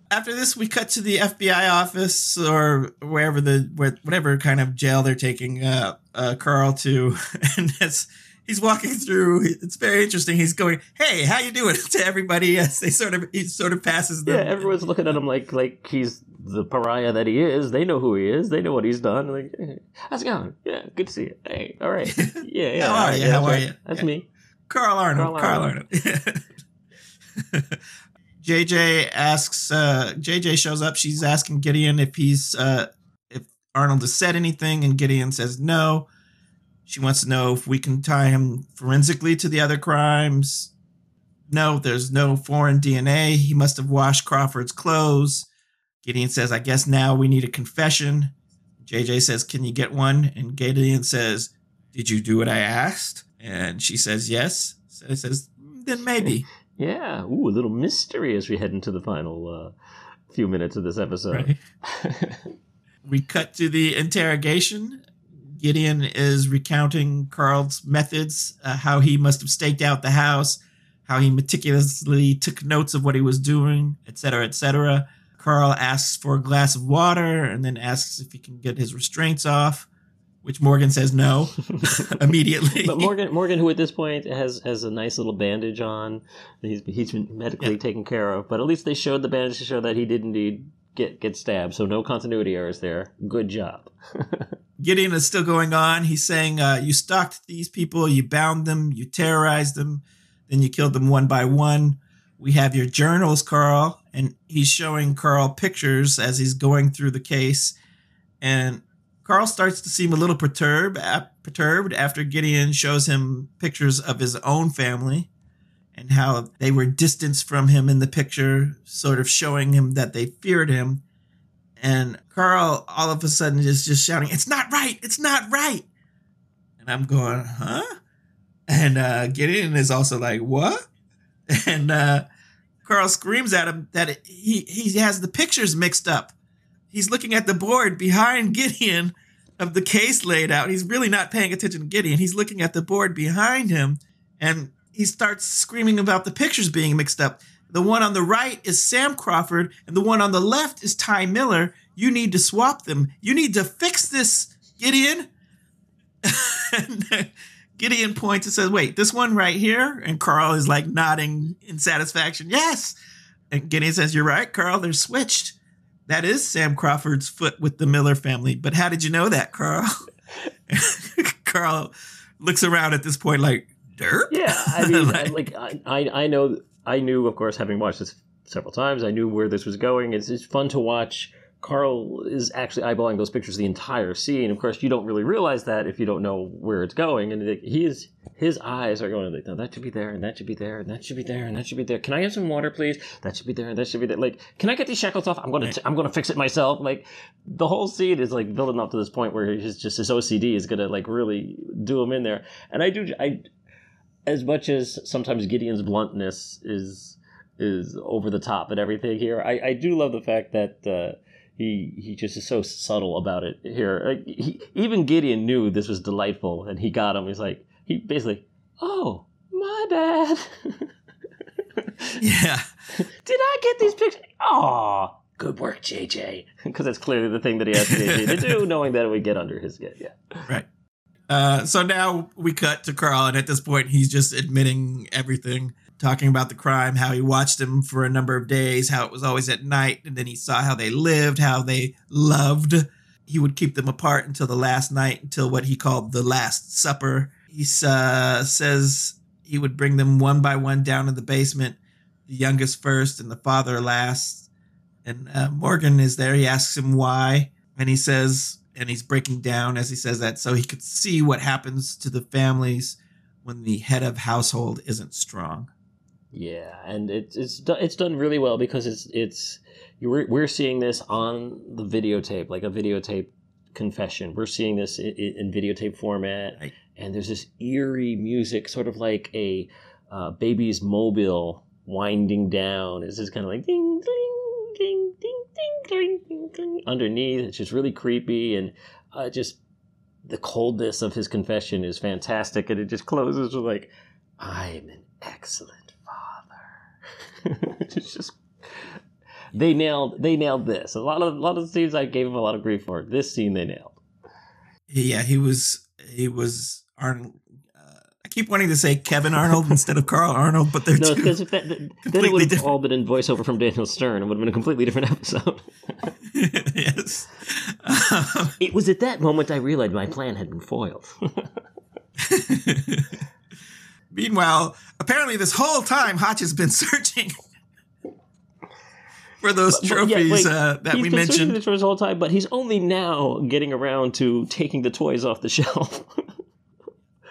After this, we cut to the FBI office or wherever the whatever kind of jail they're taking uh, uh, Carl to, and as he's walking through, it's very interesting. He's going, "Hey, how you doing?" to everybody as they sort of he sort of passes them. Yeah, everyone's looking at him like like he's the pariah that he is. They know who he is. They know what he's done. Like, hey, how's it going? Yeah, good to see you. Hey, all right. Yeah, yeah. how are you? Yeah, how are right. you? That's yeah. me. Carl Arnold. Carl Arnold. Carl Arnold. JJ asks. Uh, JJ shows up. She's asking Gideon if he's uh, if Arnold has said anything, and Gideon says no. She wants to know if we can tie him forensically to the other crimes. No, there's no foreign DNA. He must have washed Crawford's clothes. Gideon says, I guess now we need a confession. JJ says, Can you get one? And Gideon says, Did you do what I asked? And she says, Yes. So says, Then maybe. Yeah. Ooh, a little mystery as we head into the final uh, few minutes of this episode. Right. we cut to the interrogation. Gideon is recounting Carl's methods, uh, how he must have staked out the house, how he meticulously took notes of what he was doing, etc., etc. Carl asks for a glass of water and then asks if he can get his restraints off which Morgan says no immediately. But Morgan, Morgan, who at this point has has a nice little bandage on, he's he's been medically yeah. taken care of. But at least they showed the bandage to show that he did indeed get get stabbed. So no continuity errors there. Good job. Gideon is still going on. He's saying, uh, "You stalked these people. You bound them. You terrorized them. Then you killed them one by one." We have your journals, Carl, and he's showing Carl pictures as he's going through the case. And Carl starts to seem a little perturbed, perturbed after Gideon shows him pictures of his own family and how they were distanced from him in the picture, sort of showing him that they feared him. And Carl all of a sudden is just shouting, It's not right! It's not right! And I'm going, Huh? And uh, Gideon is also like, What? And uh, Carl screams at him that it, he, he has the pictures mixed up he's looking at the board behind Gideon of the case laid out. He's really not paying attention to Gideon. He's looking at the board behind him and he starts screaming about the pictures being mixed up. The one on the right is Sam Crawford and the one on the left is Ty Miller. You need to swap them. You need to fix this, Gideon. Gideon points and says, Wait, this one right here? And Carl is like nodding in satisfaction. Yes. And Gideon says, You're right, Carl. They're switched. That is Sam Crawford's foot with the Miller family. But how did you know that, Carl? Carl looks around at this point like, dirt. Yeah, I mean, like, like I, I know, I knew, of course, having watched this several times, I knew where this was going. It's, it's fun to watch Carl is actually eyeballing those pictures the entire scene. Of course, you don't really realize that if you don't know where it's going. And he is his eyes are going like, no, that should be there, and that should be there, and that should be there, and that should be there. Can I have some water, please? That should be there, and that should be there. Like, can I get these shackles off? I'm gonna t- I'm gonna fix it myself. Like, the whole scene is like building up to this point where he's just his OCD is gonna like really do him in there. And I do I as much as sometimes Gideon's bluntness is is over the top and everything here. I, I do love the fact that. Uh, he he just is so subtle about it here. Like he, even Gideon knew this was delightful, and he got him. He's like he basically, oh my bad. yeah. Did I get these pictures? Oh, good work, JJ. Because that's clearly the thing that he asked JJ to do, knowing that it would get under his skin. Yeah. Right. Uh, so now we cut to Carl, and at this point, he's just admitting everything talking about the crime, how he watched them for a number of days, how it was always at night, and then he saw how they lived, how they loved. He would keep them apart until the last night, until what he called the Last Supper. He uh, says he would bring them one by one down to the basement, the youngest first and the father last. And uh, Morgan is there. He asks him why, and he says, and he's breaking down as he says that so he could see what happens to the families when the head of household isn't strong. Yeah, and it's it's it's done really well because it's it's we're we're seeing this on the videotape, like a videotape confession. We're seeing this in, in videotape format, right. and there's this eerie music, sort of like a uh, baby's mobile winding down. It's just kind of like ding ding ding ding ding ding ding ding underneath. It's just really creepy and uh, just the coldness of his confession is fantastic, and it just closes with like, "I'm an excellent." it's just they nailed they nailed this. A lot of a lot of scenes I gave him a lot of grief for. This scene they nailed. Yeah, he was he was Arnold. Uh, I keep wanting to say Kevin Arnold instead of Carl Arnold, but they're no because then it would have all been in voiceover from Daniel Stern. It would have been a completely different episode. yes. Um, it was at that moment I realized my plan had been foiled. Meanwhile, apparently this whole time Hotch has been searching for those But- but yeah, trophies wait, uh, that he's we been searching mentioned. for the the whole time, but he's only now getting around to taking the toys off the shelf.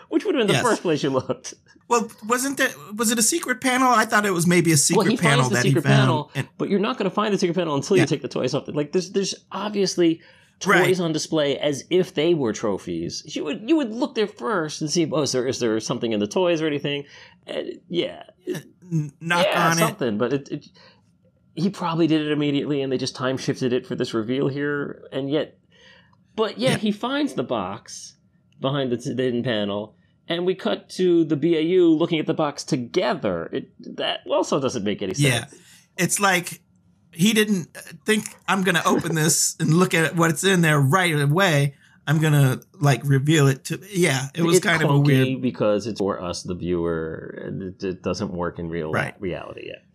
Which would have been the Yes. first place you looked. Well, wasn't that was it a secret panel? I thought it was maybe a secret well, he panel finds the that secret he found. panel, And- but you're not going to find the secret panel until Yeah. you take the toys off. The, like there's there's obviously toys Right. on display as if they were trophies. You would you would look there first and see oh is there is there something in the toys or anything? And yeah, uh, n- knock yeah, on it. something. But it, it he probably did it immediately, and they just time shifted it for this reveal here. And yet, but yeah, Yeah. he finds the box behind the, the hidden panel. And we cut to the BAU looking at the box together. It, that also doesn't make any sense. Yeah. It's like he didn't think I'm going to open this and look at what's in there right away. I'm going to like reveal it to yeah, it was It's kind of a weird because it's for us, the viewer, and it, it doesn't work in real Right. reality yet.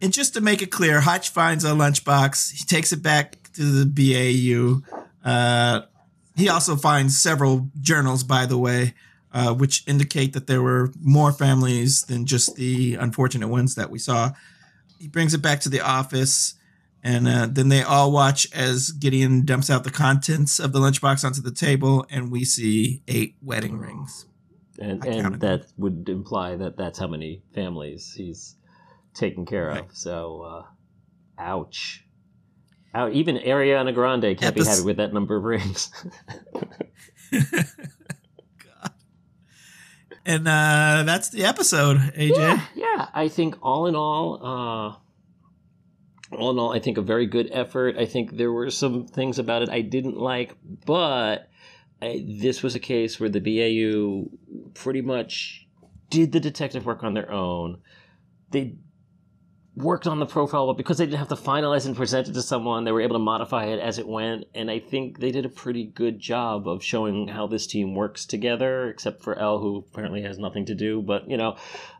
And just to make it clear, Hotch finds a lunchbox. He takes it back to the BAU. Uh, he also finds several journals, by the way, uh, which indicate that there were more families than just the unfortunate ones that we saw. He brings it back to the office, and uh, then they all watch as Gideon dumps out the contents of the lunchbox onto the table, and we see eight wedding rings. And, and that would imply that that's how many families he's taken care Right. of. So, uh, ouch. Out, even Ariana Grande can't be happy with that number of rings. God. And uh, that's the episode, AJ. yeah, yeah. I think all in all, uh, all in all, I think a very good effort. I think there were some things about it I didn't like, but I, this was a case where the BAU pretty much did the detective work on their own. They worked on the profile, but because they didn't have to finalize and present it to someone, they were able to modify it as it went. And I think they did a pretty good job of showing how this team works together, except for Elle, who apparently has nothing to do. But, you know,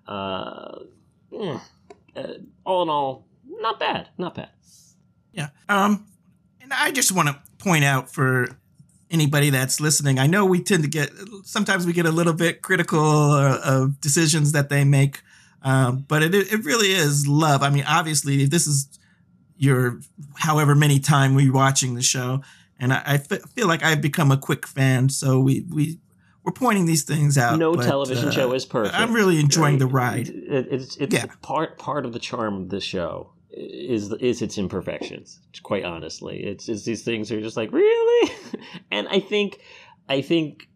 uh, mm, uh, all in all, not bad. Not bad. Yeah. Um, and I just want to point out for anybody that's listening, I know we tend to get sometimes we get a little bit critical uh, of decisions that they make, um, but it it really is love. I mean, obviously, this is your however many time we watching the show, and I, I feel like I've become a quick fan. So we we we're pointing these things out. no but, television uh, show is perfect. I'm really enjoying the ride. It, it's it's Yeah. part part of the charm of this show is is its imperfections. Quite honestly, it's it's these things are just like really, and I think I think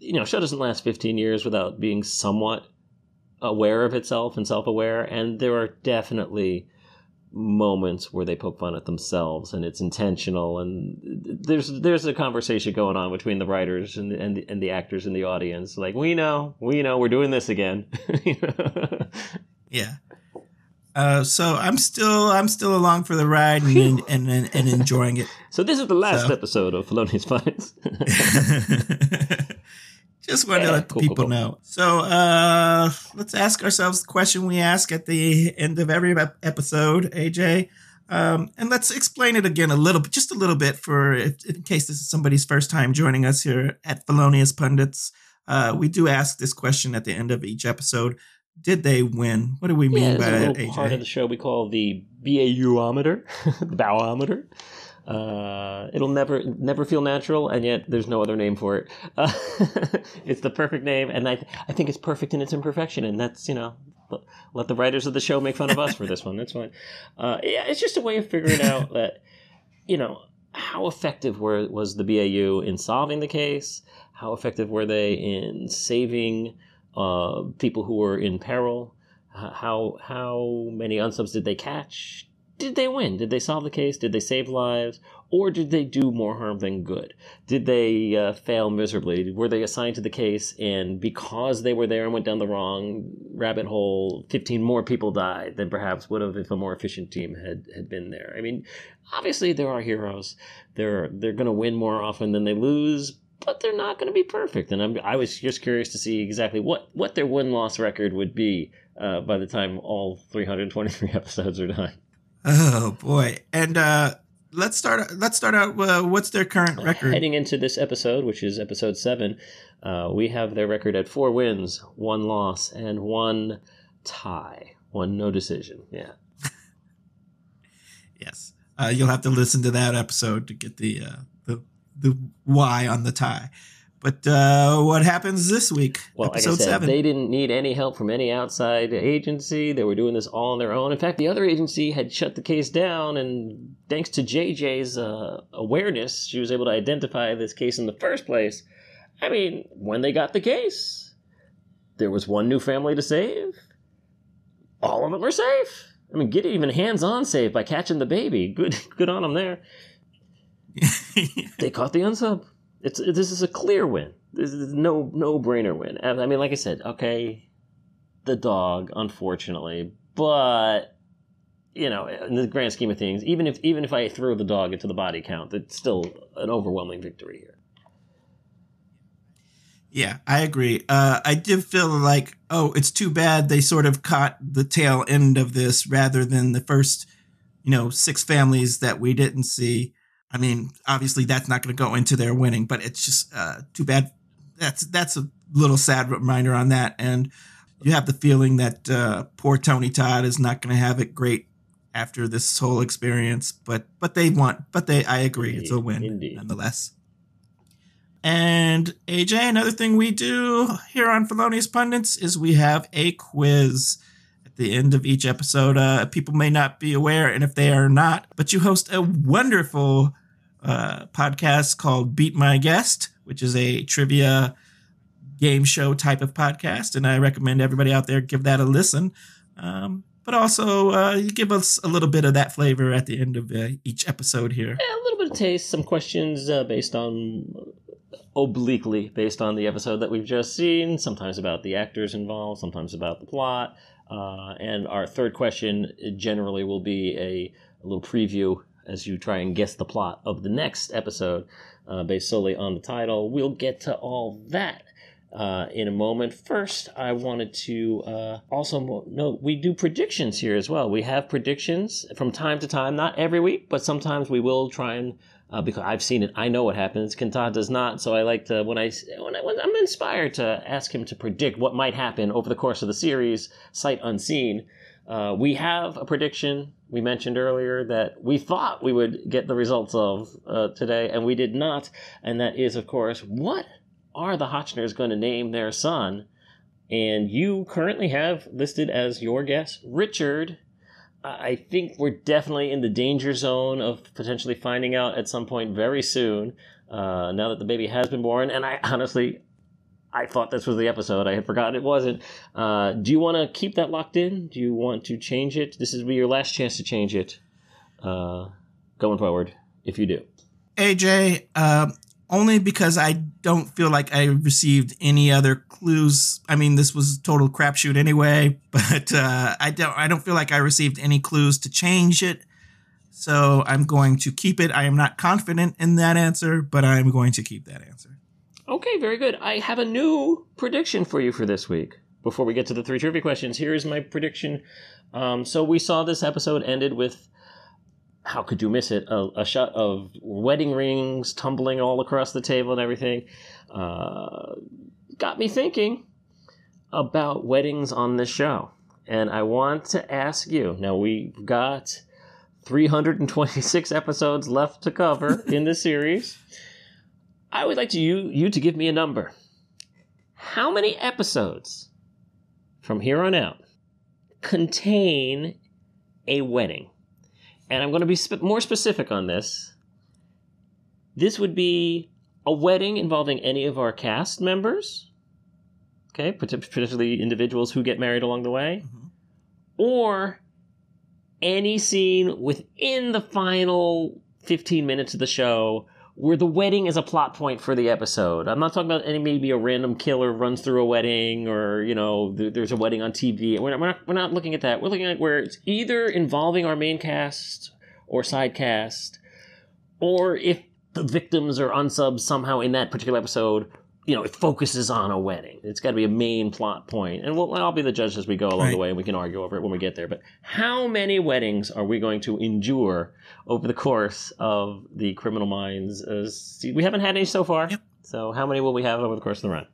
you know, show doesn't last 15 years without being somewhat aware of itself and self-aware, and there are definitely moments where they poke fun at themselves and it's intentional and there's there's a conversation going on between the writers and and the, and the actors in the audience like we know we know we're doing this again Yeah. Uh, so I'm still I'm still along for the ride and and, and, and enjoying it. so this is the last So- episode of Felonious Finance Just wanted Yeah, to let the cool, people cool, know. So uh, let's ask ourselves the question we ask at the end of every episode, AJ. Um, and let's explain it again a little bit, just a little bit, for if, in case this is somebody's first time joining us here at Felonious Pundits. Uh, we do ask this question at the end of each episode: Did they win? What do we mean yeah, by a that, little part of the show we call the BAU-ometer, the bowometer. Uh, it'll never never feel natural, and yet there's no other name for it. Uh, it's the perfect name, and I th- I think it's perfect in its imperfection, and that's you know let- let the writers of the show make fun of us for this one. That's fine. Uh, yeah, it's just a way of figuring out that you know how effective were was the BAU in solving the case. How effective were they in saving uh, people who were in peril? How how many unsubs did they catch? Did they win? Did they solve the case? Did they save lives? Or did they do more harm than good? Did they uh, fail miserably? Were they assigned to the case and because they were there and went down the wrong rabbit hole, 15 more people died than perhaps would have if a more efficient team had, had been there? I mean, obviously there are heroes. They're, they're going to win more often than they lose, but they're not going to be perfect. And I'm, I was just curious to see exactly what, what their win loss record would be uh, by the time all 323 episodes are done. Oh boy! And uh, let's start. Let's start out. Uh, what's their current record? Heading into this episode, which is episode seven, uh, we have their record at four wins, one loss, and one tie, one no decision. Yeah. yes, uh, you'll have to listen to that episode to get the uh, the why on the tie. But uh, what happens this week? Well, episode like I said, seven. they didn't need any help from any outside agency. They were doing this all on their own. In fact, the other agency had shut the case down, and thanks to JJ's uh, awareness, she was able to identify this case in the first place. I mean, when they got the case, there was one new family to save. All of them were safe. I mean, get even hands-on safe by catching the baby. Good, good on them there. They caught the unsub. It's this is a clear win. This is no no brainer win. I mean, like I said, okay, the dog, unfortunately, but you know, in the grand scheme of things, even if even if I throw the dog into the body count, it's still an overwhelming victory here. Yeah, I agree. Uh, I did feel like, oh, it's too bad they sort of caught the tail end of this rather than the first, you know, six families that we didn't see. I mean, obviously that's not going to go into their winning, but it's just uh, too bad. That's that's a little sad reminder on that, and you have the feeling that uh, poor Tony Todd is not going to have it great after this whole experience. But but they want, but they I agree, Indeed. it's a win Indeed. nonetheless. And AJ, another thing we do here on Felonious Pundits is we have a quiz the end of each episode. Uh, people may not be aware, and if they are not, but you host a wonderful uh, podcast called Beat My Guest, which is a trivia game show type of podcast, and I recommend everybody out there give that a listen. Um, but also, uh, you give us a little bit of that flavor at the end of uh, each episode here. Yeah, a little bit of taste, some questions uh, based on obliquely based on the episode that we've just seen, sometimes about the actors involved, sometimes about the plot. Uh, and our third question generally will be a, a, little preview as you try and guess the plot of the next episode uh, based solely on the title. We'll get to all that. Uh, in a moment. First, I wanted to uh, also note we do predictions here as well. We have predictions from time to time, not every week, but sometimes we will try and uh, because I've seen it. I know what happens. Kentad does not. So I like to when I when, I, when I'm inspired to ask him to predict what might happen over the course of the series, sight unseen. Uh, we have a prediction we mentioned earlier that we thought we would get the results of uh, today, and we did not. And that is, of course, what are the Hotchners going to name their son? And you currently have listed as your guess Richard I think we're definitely in the danger zone of potentially finding out at some point very soon. Uh, now that the baby has been born, and I honestly, I thought this was the episode. I had forgotten it wasn't. Uh, do you want to keep that locked in? Do you want to change it? This is your last chance to change it. Uh, going forward, if you do. AJ, uh, only because I don't feel like I received any other clues. I mean, this was total crapshoot anyway, but uh, I don't. I don't feel like I received any clues to change it. So I'm going to keep it. I am not confident in that answer, but I'm going to keep that answer. Okay, very good. I have a new prediction for you for this week. Before we get to the three trivia questions, here is my prediction. Um, so we saw this episode ended with how could you miss it? A, a, shot of wedding rings tumbling all across the table and everything. Uh, got me thinking about weddings on this show. And I want to ask you now, we've got 326 episodes left to cover in the series. I would like to you, you to give me a number. How many episodes from here on out contain a wedding? And I'm going to be sp- more specific on this. This would be a wedding involving any of our cast members, okay, particularly individuals who get married along the way, mm-hmm. or any scene within the final 15 minutes of the show where the wedding is a plot point for the episode. I'm not talking about any maybe a random killer runs through a wedding or you know there's a wedding on TV. We're not, we're not, we're not looking at that. We're looking at where it's either involving our main cast or side cast, or if the victims or unsubs somehow in that particular episode you know, it focuses on a wedding. It's got to be a main plot point, and we'll, I'll be the judge as we go along Right. the way, and we can argue over it when we get there. But how many weddings are we going to endure over the course of the Criminal Minds? Uh, we haven't had any so far. Yep. So how many will we have over the course of the run?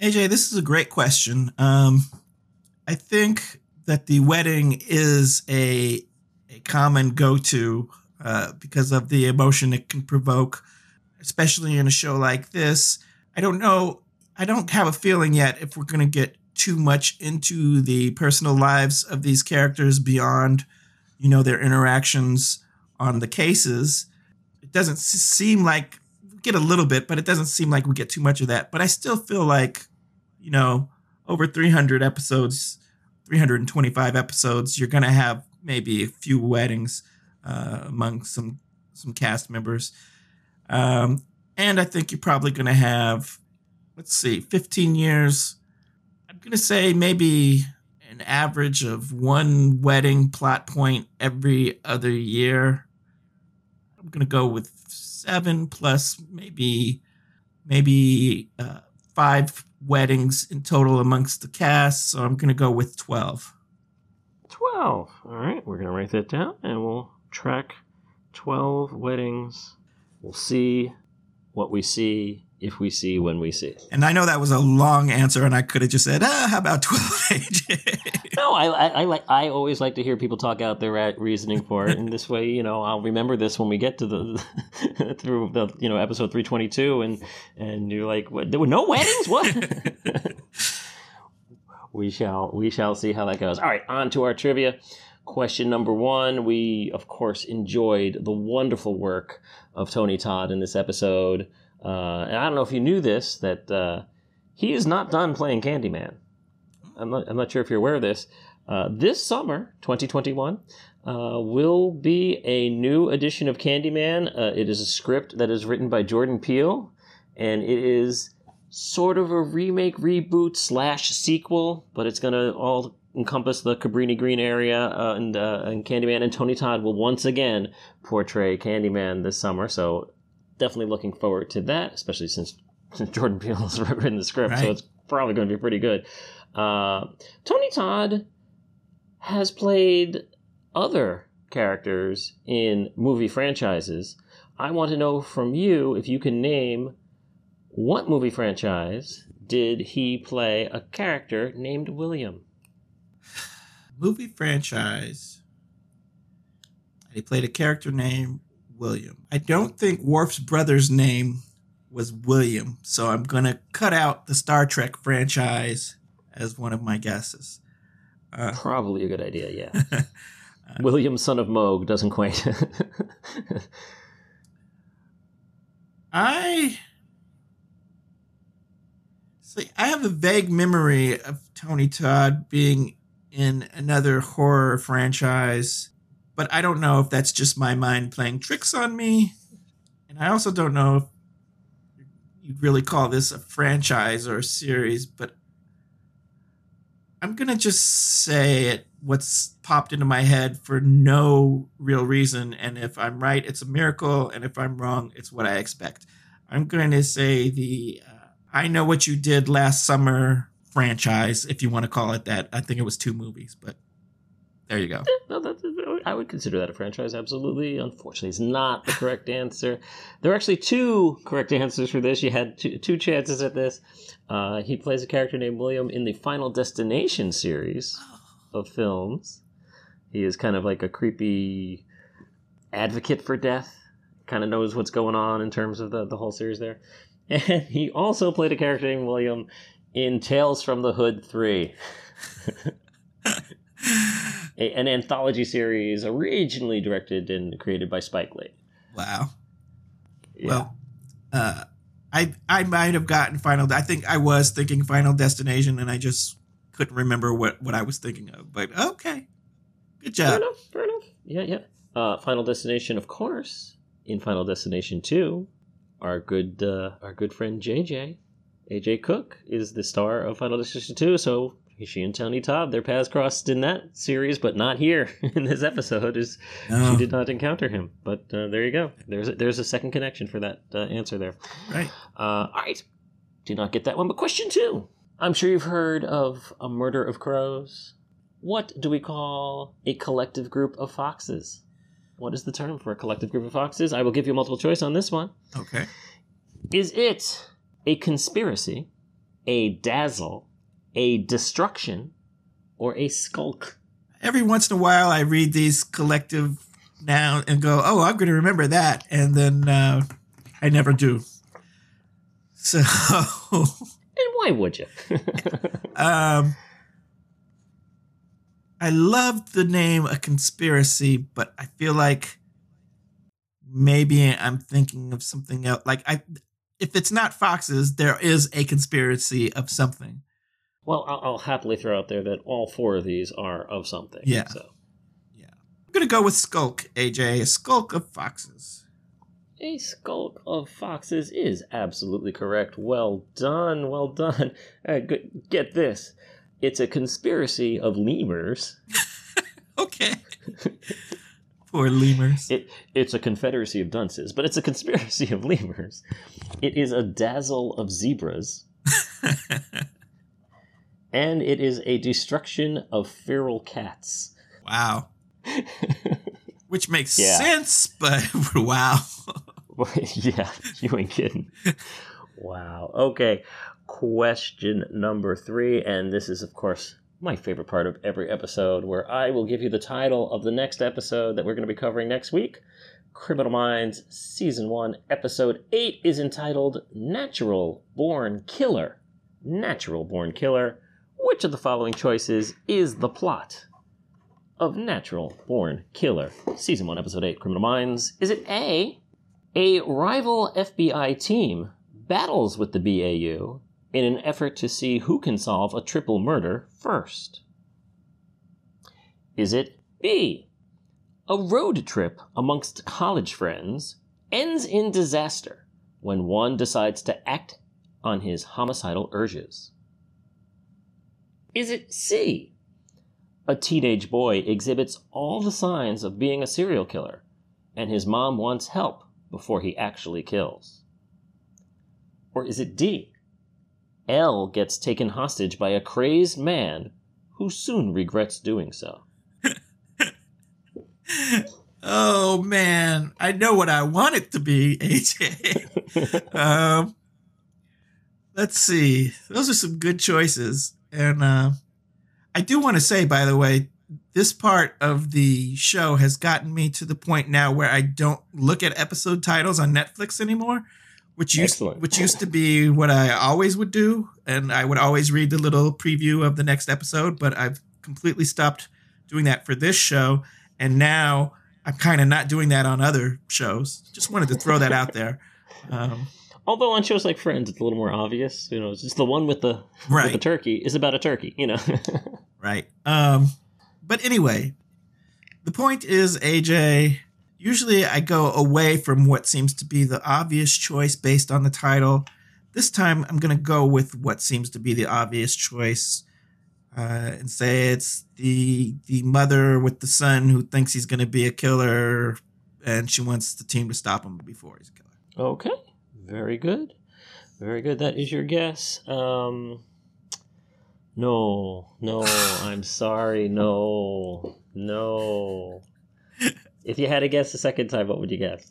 AJ, this is a great question. Um, I think that the wedding is a a common go to uh, because of the emotion it can provoke, especially in a show like this. I don't know. I don't have a feeling yet if we're going to get too much into the personal lives of these characters beyond, you know, their interactions on the cases. It doesn't seem like we get a little bit, but it doesn't seem like we get too much of that. But I still feel like, you know, over 300 episodes, 325 episodes, you're going to have maybe a few weddings uh, among some some cast members. Um, and I think you're probably going to have, let's see, 15 years. I'm going to say maybe an average of one wedding plot point every other year. I'm going to go with seven plus maybe maybe uh, five weddings in total amongst the cast. So I'm going to go with 12. 12. All right, we're going to write that down and we'll track 12 weddings. We'll see what we see if we see when we see. And I know that was a long answer, and I could have just said, ah, how about 12 AJ? No, I, I, I like. I always like to hear people talk out their reasoning for it, and this way, you know, I'll remember this when we get to the through the you know episode three twenty two, and and you're like, what? There were no weddings. What? we shall we shall see how that goes. All right, on to our trivia. Question number one. We of course enjoyed the wonderful work of Tony Todd in this episode, uh, and I don't know if you knew this that uh, he is not done playing Candyman. I'm not, I'm not sure if you're aware of this. Uh, this summer, 2021, uh, will be a new edition of Candyman. Uh, it is a script that is written by Jordan Peele, and it is sort of a remake, reboot slash sequel, but it's going to all encompass the Cabrini Green area uh, and, uh, and Candyman. And Tony Todd will once again portray Candyman this summer. So definitely looking forward to that, especially since, since Jordan Peele has written the script. So it's probably going to be pretty good. Uh, Tony Todd has played other characters in movie franchises. I want to know from you if you can name what movie franchise did he play a character named William? Movie franchise. He played a character named William. I don't think Worf's brother's name was William, so I'm going to cut out the Star Trek franchise as one of my guesses. Uh, Probably a good idea, yeah. William, son of Mogh, doesn't quite. I see. I have a vague memory of Tony Todd being in another horror franchise, but I don't know if that's just my mind playing tricks on me. And I also don't know if you'd really call this a franchise or a series, but I'm gonna just say it what's popped into my head for no real reason. And if I'm right, it's a miracle. And if I'm wrong, it's what I expect. I'm going to say the uh, I Know What You Did Last Summer franchise, if you want to call it that. I think it was two movies, but there you go. no, that's, I would consider that a franchise, absolutely. Unfortunately, it's not the correct answer. There are actually two correct answers for this. You had two, two chances at this. Uh, he plays a character named William in the Final Destination series of films. He is kind of like a creepy advocate for death. Kind of knows what's going on in terms of the, the whole series there. And he also played a character named William in Tales from the Hood 3. a, an anthology series originally directed and created by Spike Lee. Wow. Yeah. Well, uh, I I might have gotten Final. I think I was thinking Final Destination, and I just couldn't remember what what I was thinking of. But okay, good job. fair enough. Fair enough. Yeah, yeah. Uh, Final Destination, of course. In Final Destination Two, our good uh, our good friend JJ, AJ Cook, is the star of Final Destination Two. So she and Tony Todd, their paths crossed in that series, but not here in this episode. Is No. she did not encounter him? But uh, there you go. There's a, there's a second connection for that uh, answer there. Right. Uh, all right. Did not get that one. But question two. I'm sure you've heard of a murder of crows. What do we call a collective group of foxes? What is the term for a collective group of foxes? I will give you multiple choice on this one. Okay. Is it a conspiracy, a dazzle, a destruction, or a skulk? Every once in a while, I read these collective noun and go, "Oh, I'm going to remember that," and then uh, I never do. So, And why would you? um, I love the name a conspiracy, but I feel like maybe I'm thinking of something else. Like I, if it's not foxes, there is a conspiracy of something. well, I'll, I'll happily throw out there that all four of these are of something. Yeah. So Yeah. I'm gonna go with skulk, AJ. A skulk of foxes. a skulk of foxes is absolutely correct. Well done. Well done. Uh, good. Get this. It's a conspiracy of lemurs. Okay. Poor lemurs. It, it's a confederacy of dunces, but it's a conspiracy of lemurs. It is a dazzle of zebras, and it is a destruction of feral cats. wow. Which makes Yeah. sense, but wow. yeah, you ain't kidding. Wow. Okay. Question number three, and this is, of course, my favorite part of every episode, where I will give you the title of the next episode that we're going to be covering next week. Criminal Minds Season 1, Episode 8 is entitled Natural Born Killer. Natural Born Killer. Which of the following choices is the plot of Natural Born Killer? Season 1, Episode 8, Criminal Minds. Is it A, a rival FBI team battles with the BAU in an effort to see who can solve a triple murder first? Is it B? A road trip amongst college friends ends in disaster when one decides to act on his homicidal urges? Is it C? A teenage boy exhibits all the signs of being a serial killer, and his mom wants help before he actually kills? Or is it D? Elle gets taken hostage by a crazed man who soon regrets doing so. oh man, I know what I want it to be, AJ. um, let's see. Those are some good choices, and uh, I do want to say, by the way, this part of the show has gotten me to the point now where I don't look at episode titles on Netflix anymore, which used Excellent. which used to be what I always would do, and I would always read the little preview of the next episode. But I've completely stopped doing that for this show, and now I'm kind of not doing that on other shows. Just wanted to throw that out there. Um, Although on shows like Friends, it's a little more obvious. You know, it's just the one with the with the turkey is about a turkey. You know. right. Um, but anyway, the point is, AJ. Usually, I go away from what seems to be the obvious choice based on the title. This time, I'm going to go with what seems to be the obvious choice, uh, and say it's the the mother with the son who thinks he's going to be a killer, and she wants the team to stop him before he's a killer. okay. Very good. Very good. That is your guess. Um. No, no, I'm sorry. No, no. If you had to guess the second time, what would you guess?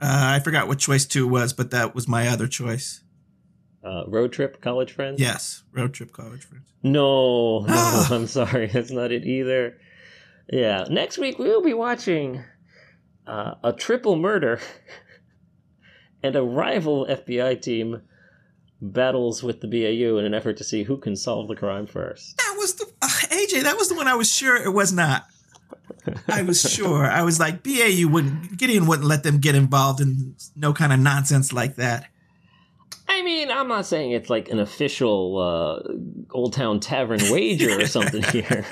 Uh, I forgot what choice two was, but that was my other choice. Uh, road trip, college friends? Yes, road trip college friends. No, no, I'm sorry. That's not it either. Yeah, next week we will be watching uh, a triple murder and a rival FBI team battles with the BAU in an effort to see who can solve the crime first. That was the uh, AJ. That was the one I was sure it was not. I was sure. I was like, BAU wouldn't Gideon wouldn't let them get involved in no kind of nonsense like that. I mean, I'm not saying it's like an official uh, Old Town Tavern wager or something here.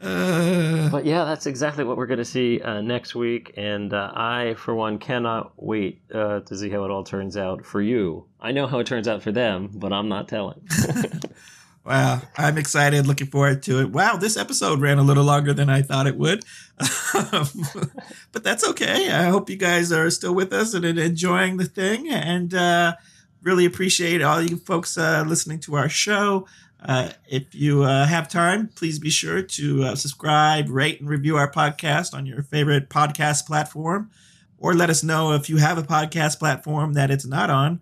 Uh, But yeah, that's exactly what we're going to see uh, next week. And uh, I, for one, cannot wait uh, to see how it all turns out for you. I know how it turns out for them, but I'm not telling. wow, I'm excited. Looking forward to it. Wow, this episode ran a little longer than I thought it would, but that's okay. I hope you guys are still with us and enjoying the thing. And uh, really appreciate all you folks uh, listening to our show. Uh, if you uh, have time, please be sure to uh, subscribe, rate, and review our podcast on your favorite podcast platform. Or let us know if you have a podcast platform that it's not on,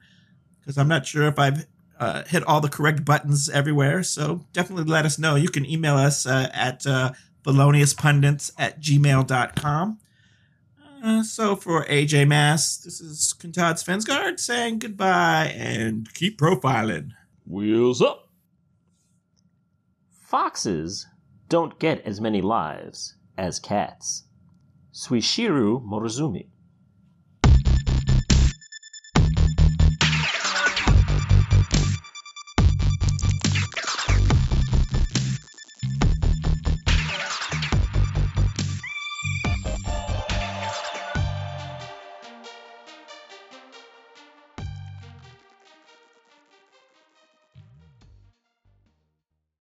because I'm not sure if I've uh, hit all the correct buttons everywhere. So definitely let us know. You can email us uh, at uh, feloniouspundits at gmail.com. Uh, so for AJ Mass, this is Kuntad Svensgaard saying goodbye and keep profiling. Wheels up. Foxes don't get as many lives as cats. Suishiru Morozumi.